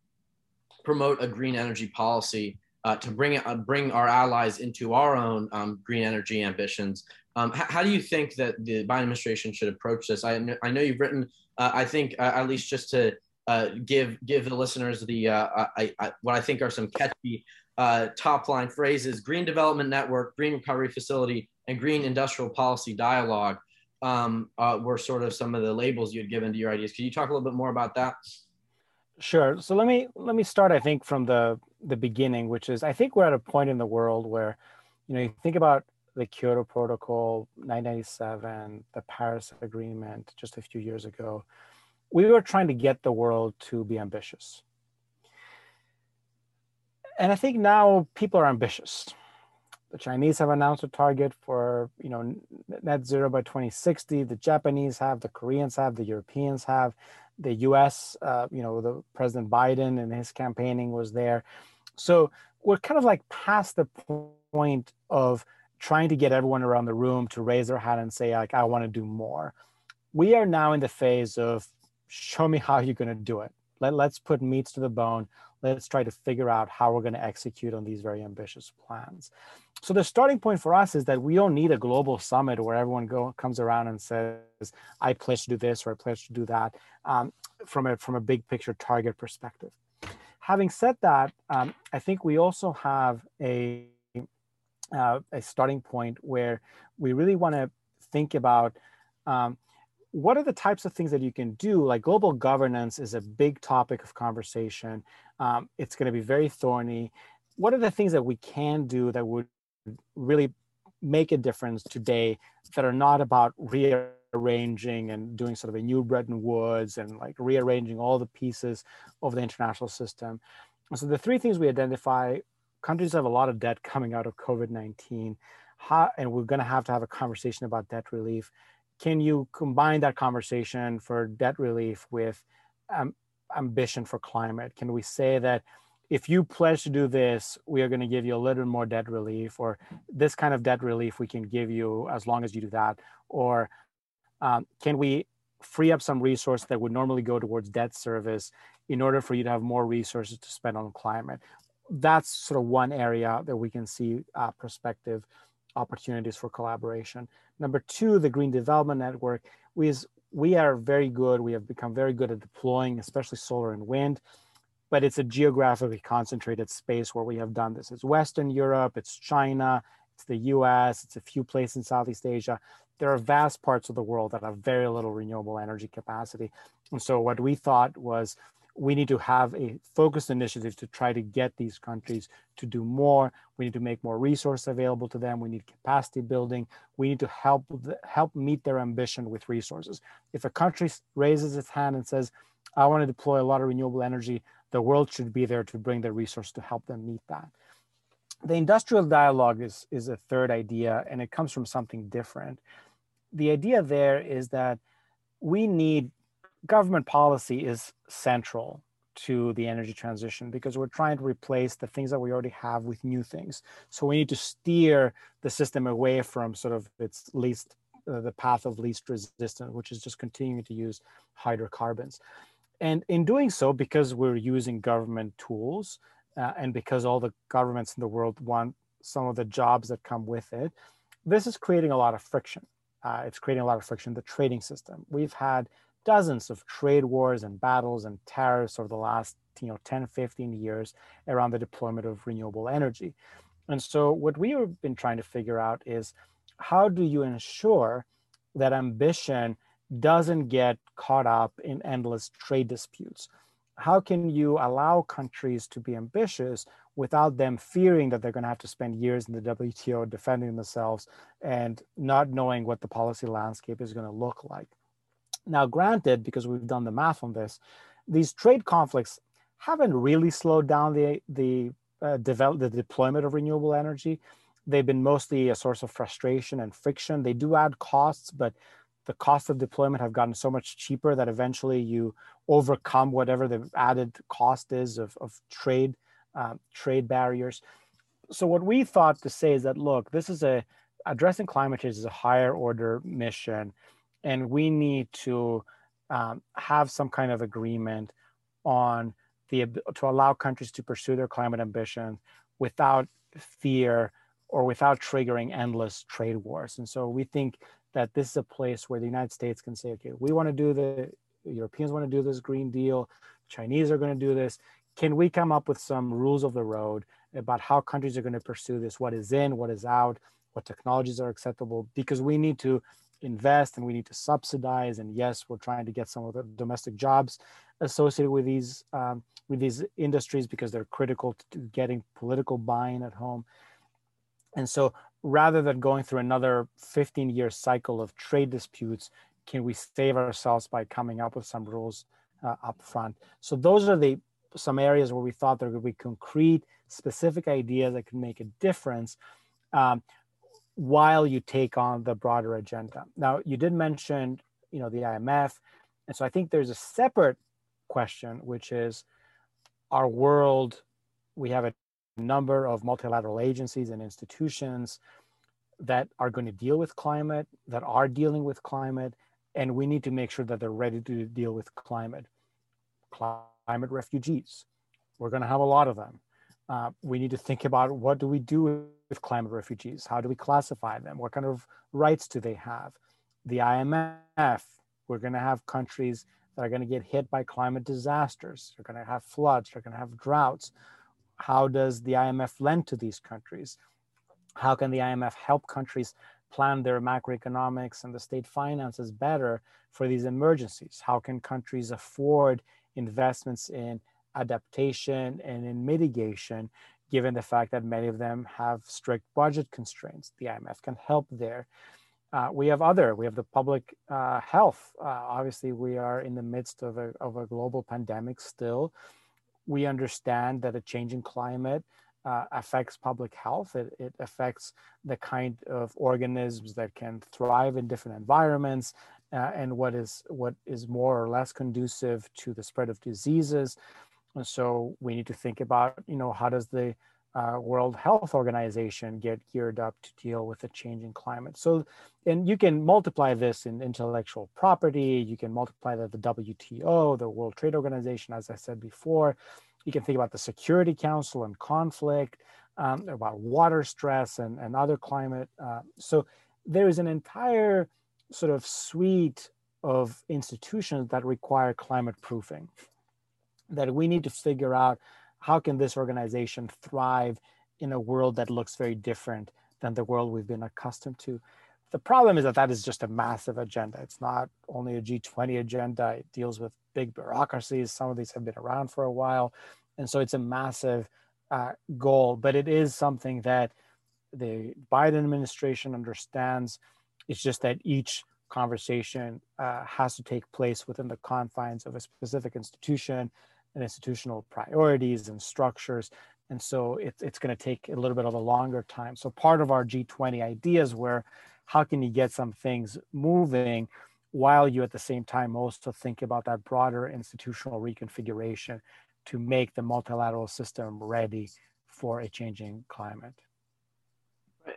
promote a green energy policy uh, to bring uh, bring our allies into our own um, green energy ambitions. Um, h- how do you think that the Biden administration should approach this? I, kn- I know you've written, uh, I think, uh, at least just to uh, give give the listeners the uh, I, I, what I think are some catchy top line phrases: green development network, green recovery facility, and green industrial policy dialogue. Um, were sort of some of the labels you had given to your ideas. Could you talk a little bit more about that? Sure. So let me let me start. I think from the the beginning, which is I think we're at a point in the world where, you know, you think about the Kyoto Protocol, 997, the Paris Agreement just a few years ago. We were trying to get the world to be ambitious, and I think now people are ambitious. The Chinese have announced a target for you know net zero by 2060. The Japanese have, the Koreans have, the Europeans have the U.S. Uh, you know, the President Biden and his campaigning was there. So we're kind of like past the point of trying to get everyone around the room to raise their hand and say like, I want to do more. We are now in the phase of show me how you're going to do it. Let, let's put meats to the bone. Let's try to figure out how we're going to execute on these very ambitious plans. So the starting point for us is that we don't need a global summit where everyone go, comes around and says, "I pledge to do this" or "I pledge to do that," um, from a from a big picture target perspective. Having said that, um, I think we also have a uh, a starting point where we really want to think about um, what are the types of things that you can do? Like global governance is a big topic of conversation. Um, it's going to be very thorny. What are the things that we can do that would really make a difference today that are not about rearranging and doing sort of a new Bretton Woods and like rearranging all the pieces of the international system. So the three things we identify, countries have a lot of debt coming out of COVID-19, and we're going to have to have a conversation about debt relief. Can you combine that conversation for debt relief with um, ambition for climate? Can we say that if you pledge to do this, we are going to give you a little more debt relief, or this kind of debt relief we can give you as long as you do that? Or um, can we free up some resource that would normally go towards debt service in order for you to have more resources to spend on climate? That's sort of one area that we can see uh, prospective opportunities for collaboration. Number two, the Green Development Network. We, is, we are very good, we have become very good at deploying, especially solar and wind but it's a geographically concentrated space where we have done this. It's Western Europe, it's China, it's the US, it's a few places in Southeast Asia. There are vast parts of the world that have very little renewable energy capacity. And so what we thought was we need to have a focused initiative to try to get these countries to do more. We need to make more resources available to them. We need capacity building. We need to help help meet their ambition with resources. If a country raises its hand and says, I want to deploy a lot of renewable energy, the world should be there to bring the resource to help them meet that. The industrial dialogue is, is a third idea, and it comes from something different. The idea there is that we need government policy is central to the energy transition because we're trying to replace the things that we already have with new things. So we need to steer the system away from sort of its least, uh, the path of least resistance, which is just continuing to use hydrocarbons. And in doing so, because we're using government tools uh, and because all the governments in the world want some of the jobs that come with it, this is creating a lot of friction. Uh, it's creating a lot of friction in the trading system. We've had dozens of trade wars and battles and tariffs over the last you know 10 15 years around the deployment of renewable energy and so what we have been trying to figure out is how do you ensure that ambition doesn't get caught up in endless trade disputes? How can you allow countries to be ambitious without them fearing that they're going to have to spend years in the WTO defending themselves and not knowing what the policy landscape is going to look like? Now, granted, because we've done the math on this, these trade conflicts haven't really slowed down the the uh, develop the deployment of renewable energy. They've been mostly a source of frustration and friction. They do add costs, but the cost of deployment have gotten so much cheaper that eventually you overcome whatever the added cost is of, of trade uh, trade barriers. So what we thought to say is that look, this is a addressing climate change is a higher order mission, and we need to um, have some kind of agreement on the to allow countries to pursue their climate ambitions without fear or without triggering endless trade wars. And so we think that this is a place where the United States can say, okay, we want to do the Europeans want to do this Green Deal, Chinese are going to do this. Can we come up with some rules of the road about how countries are going to pursue this? What is in, what is out, what technologies are acceptable? Because we need to invest and we need to subsidize. And yes, we're trying to get some of the domestic jobs associated with these um, with these industries because they're critical to getting political buy-in at home. And so rather than going through another 15 year cycle of trade disputes, can we save ourselves by coming up with some rules uh, up front? So those are the some areas where we thought there could be concrete, specific ideas that could make a difference um, while you take on the broader agenda. Now, you did mention, you know, the IMF, and so I think there's a separate question, which is our world. We have a number of multilateral agencies and institutions that are going to deal with climate, that are dealing with climate, and we need to make sure that they're ready to deal with climate. Climate refugees, we're going to have a lot of them. Uh, we need to think about what do we do with climate refugees? How do we classify them? What kind of rights do they have? The IMF, we're going to have countries that are going to get hit by climate disasters. They're going to have floods. They're going to have droughts how does the IMF lend to these countries? How can the IMF help countries plan their macroeconomics and the state finances better for these emergencies? How can countries afford investments in adaptation and in mitigation, given the fact that many of them have strict budget constraints? The IMF can help there. Uh, we have other, we have the public uh, health. Uh, obviously, we are in the midst of a, of a global pandemic still we understand that a changing climate uh, affects public health. It, it, affects the kind of organisms that can thrive in different environments, uh, and what is what is more or less conducive to the spread of diseases. And so we need to think about, you know, how does the uh, World Health Organization get geared up to deal with a changing climate. So, and you can multiply this in intellectual property, you can multiply that the WTO, the World Trade Organization, as I said before. You can think about the Security Council and conflict, um, about water stress and, and other climate. Uh, so there is an entire sort of suite of institutions that require climate proofing that we need to figure out how can this organization thrive in a world that looks very different than the world we've been accustomed to? The problem is that that is just a massive agenda. It's not only a G20 agenda, it deals with big bureaucracies. Some of these have been around for a while. And so it's a massive uh, goal, but it is something that the Biden administration understands. It's just that each conversation uh, has to take place within the confines of a specific institution and institutional priorities and structures. And so it, it's going to take a little bit of a longer time. So part of our G20 ideas were how can you get some things moving while you at the same time also think about that broader institutional reconfiguration to make the multilateral system ready for a changing climate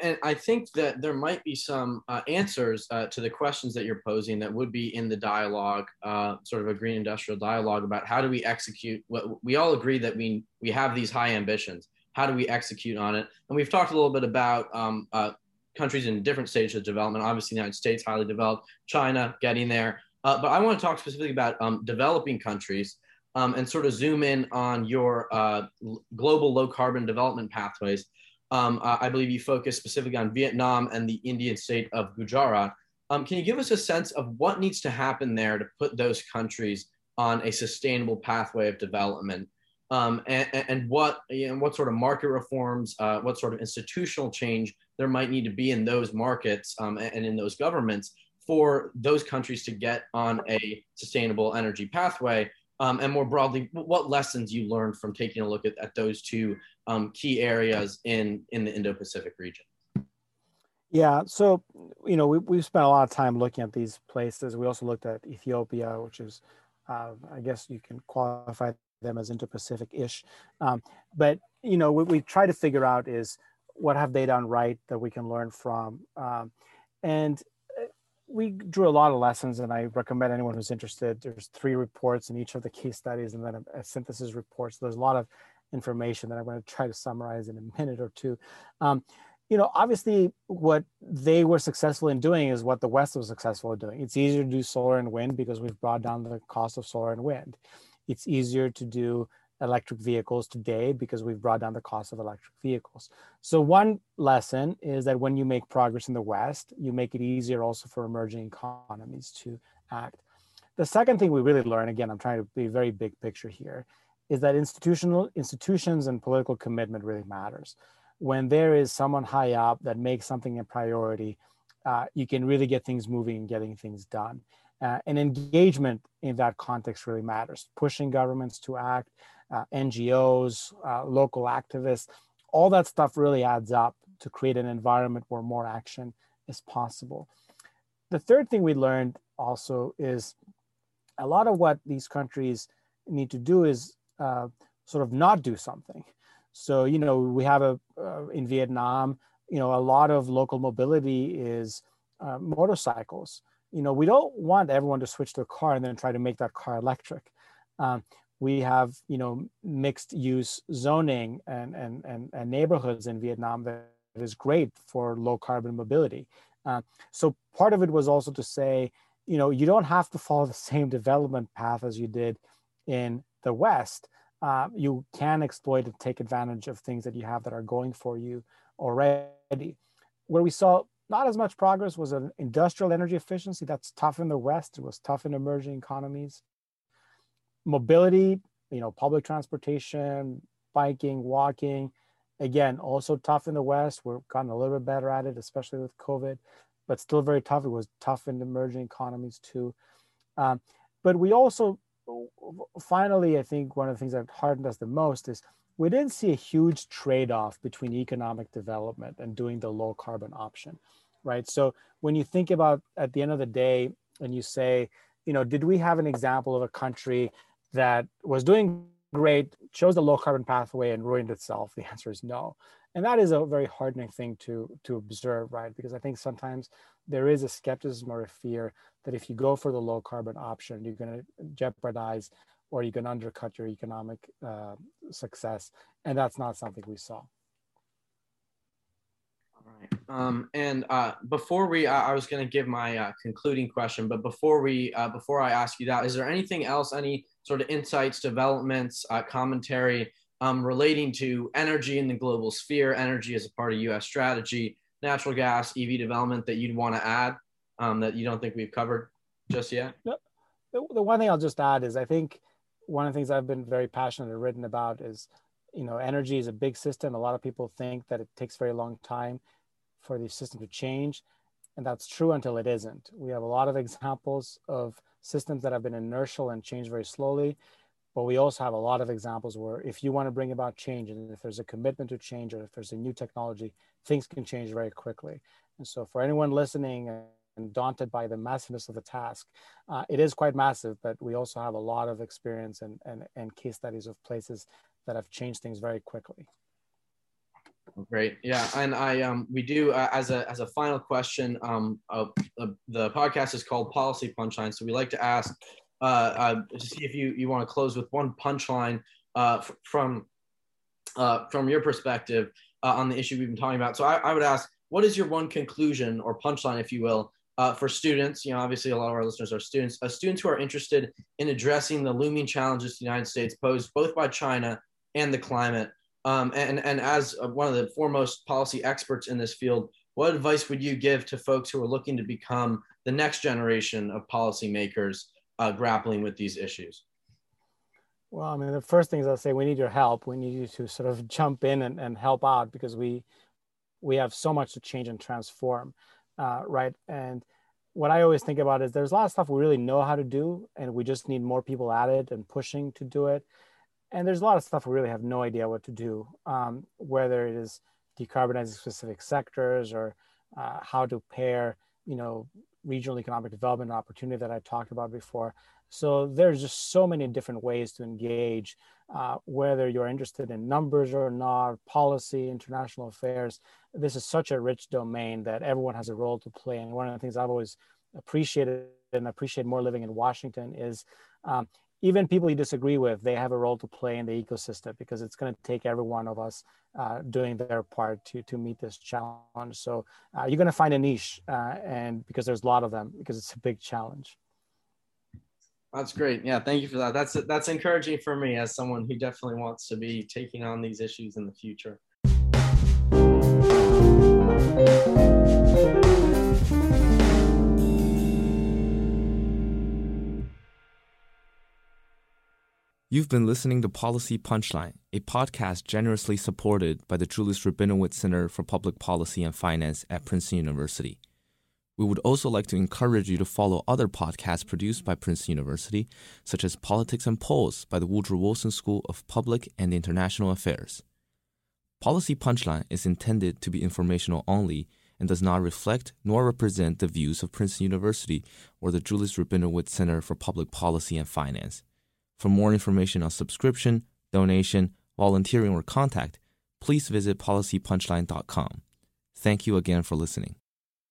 and I think that there might be some uh, answers uh, to the questions that you're posing that would be in the dialogue, uh, sort of a green industrial dialogue about how do we execute what we all agree that we we have these high ambitions. How do we execute on it? And we've talked a little bit about um, uh, countries in different stages of development. Obviously, the United States highly developed, China getting there. Uh, but I want to talk specifically about um, developing countries um, and sort of zoom in on your uh, global low carbon development pathways um, I believe you focus specifically on Vietnam and the Indian state of Gujarat. Um, can you give us a sense of what needs to happen there to put those countries on a sustainable pathway of development? Um, and, and, what you know, what sort of market reforms, uh, what sort of institutional change there might need to be in those markets um, and in those governments for those countries to get on a sustainable energy pathway um, and more broadly, what lessons you learned from taking a look at, at those two um, key areas in, in the Indo-Pacific region? Yeah, so you know we we've spent a lot of time looking at these places. We also looked at Ethiopia, which is, uh, I guess you can qualify them as Indo-Pacific-ish. Um, but you know what we try to figure out is what have they done right that we can learn from, um, and we drew a lot of lessons and i recommend anyone who's interested. There's three reports in each of the case studies and then a, a synthesis report. So there's a lot of information that i'm going to try to summarize in a minute or two. Um, you know obviously what they were successful in doing is what the west was successful in doing. It's easier to do solar and wind because we've brought down the cost of solar and wind. It's easier to do electric vehicles today because we've brought down the cost of electric vehicles. So one lesson is that when you make progress in the West, you make it easier also for emerging economies to act. The second thing we really learn, again, I'm trying to be very big picture here, is that institutional institutions and political commitment really matters. When there is someone high up that makes something a priority, uh, you can really get things moving and getting things done. Uh, and engagement in that context really matters. Pushing governments to act, uh, NGOs, uh, local activists, all that stuff really adds up to create an environment where more action is possible. The third thing we learned also is a lot of what these countries need to do is uh, sort of not do something. So, you know, we have a, uh, in Vietnam, you know, a lot of local mobility is uh, motorcycles. You know, we don't want everyone to switch to a car and then try to make that car electric. Um, we have you know mixed use zoning and, and, and, and neighborhoods in Vietnam that is great for low carbon mobility. Uh, so part of it was also to say, you know, you don't have to follow the same development path as you did in the West. Uh, you can exploit and take advantage of things that you have that are going for you already. Where we saw not as much progress was an industrial energy efficiency. That's tough in the West. It was tough in emerging economies mobility, you know, public transportation, biking, walking, again, also tough in the West. We're gotten a little bit better at it, especially with COVID, but still very tough. It was tough in emerging economies too. Um, but we also, finally, I think one of the things that hardened us the most is we didn't see a huge trade-off between economic development and doing the low carbon option, right? So when you think about at the end of the day, and you say, you know, did we have an example of a country that was doing great, chose the low carbon pathway and ruined itself? The answer is no. And that is a very hardening thing to, to observe, right? Because I think sometimes there is a skepticism or a fear that if you go for the low carbon option, you're going to jeopardize or you can undercut your economic uh, success. And that's not something we saw. All right. Um, and uh, before we, uh, I was going to give my uh, concluding question, but before we, uh, before I ask you that, is there anything else, any sort of insights, developments, uh, commentary um, relating to energy in the global sphere, energy as a part of U.S. strategy, natural gas, EV development that you'd want to add um, that you don't think we've covered just yet? The, the one thing I'll just add is I think one of the things I've been very passionate and written about is, you know, energy is a big system. A lot of people think that it takes very long time for the system to change. And that's true until it isn't. We have a lot of examples of systems that have been inertial and change very slowly. But we also have a lot of examples where if you want to bring about change and if there's a commitment to change or if there's a new technology, things can change very quickly. And so for anyone listening and daunted by the massiveness of the task, uh, it is quite massive, but we also have a lot of experience and, and, and case studies of places that have changed things very quickly. Great. Yeah, and I um we do uh, as a as a final question um uh, uh, the podcast is called Policy Punchline, so we like to ask uh, uh to see if you you want to close with one punchline uh from from your perspective on the issue we've been talking about. So I, I would ask, what is your one conclusion or punchline, if you will, uh, for students? You know, obviously a lot of our listeners are students. Uh, students who are interested in addressing the looming challenges the United States posed both by China and the climate. Um, and, and as one of the foremost policy experts in this field, what advice would you give to folks who are looking to become the next generation of policymakers uh, grappling with these issues? Well, I mean, the first thing is I'll say we need your help. We need you to sort of jump in and, and help out because we we have so much to change and transform, uh, right? And what I always think about is there's a lot of stuff we really know how to do, and we just need more people at it and pushing to do it. And there's a lot of stuff we really have no idea what to do, um, whether it is decarbonizing specific sectors or uh, how to pair, you know, regional economic development opportunity that I talked about before. So there's just so many different ways to engage, uh, whether you're interested in numbers or not, policy, international affairs. This is such a rich domain that everyone has a role to play. And one of the things I've always appreciated and appreciate more living in Washington is um, even people you disagree with, they have a role to play in the ecosystem because it's going to take every one of us uh, doing their part to to meet this challenge. So uh, you're going to find a niche, uh, and because there's a lot of them, because it's a big challenge. That's great. Yeah, thank you for that. That's that's encouraging for me as someone who definitely wants to be taking on these issues in the future. You've been listening to Policy Punchline, a podcast generously supported by the Julius Rabinowitz Center for Public Policy and Finance at Princeton University. We would also like to encourage you to follow other podcasts produced by Princeton University, such as Politics and Polls by the Woodrow Wilson School of Public and International Affairs. Policy Punchline is intended to be informational only and does not reflect nor represent the views of Princeton University or the Julius Rabinowitz Center for Public Policy and Finance. For more information on subscription, donation, volunteering, or contact, please visit policypunchline.com. Thank you again for listening.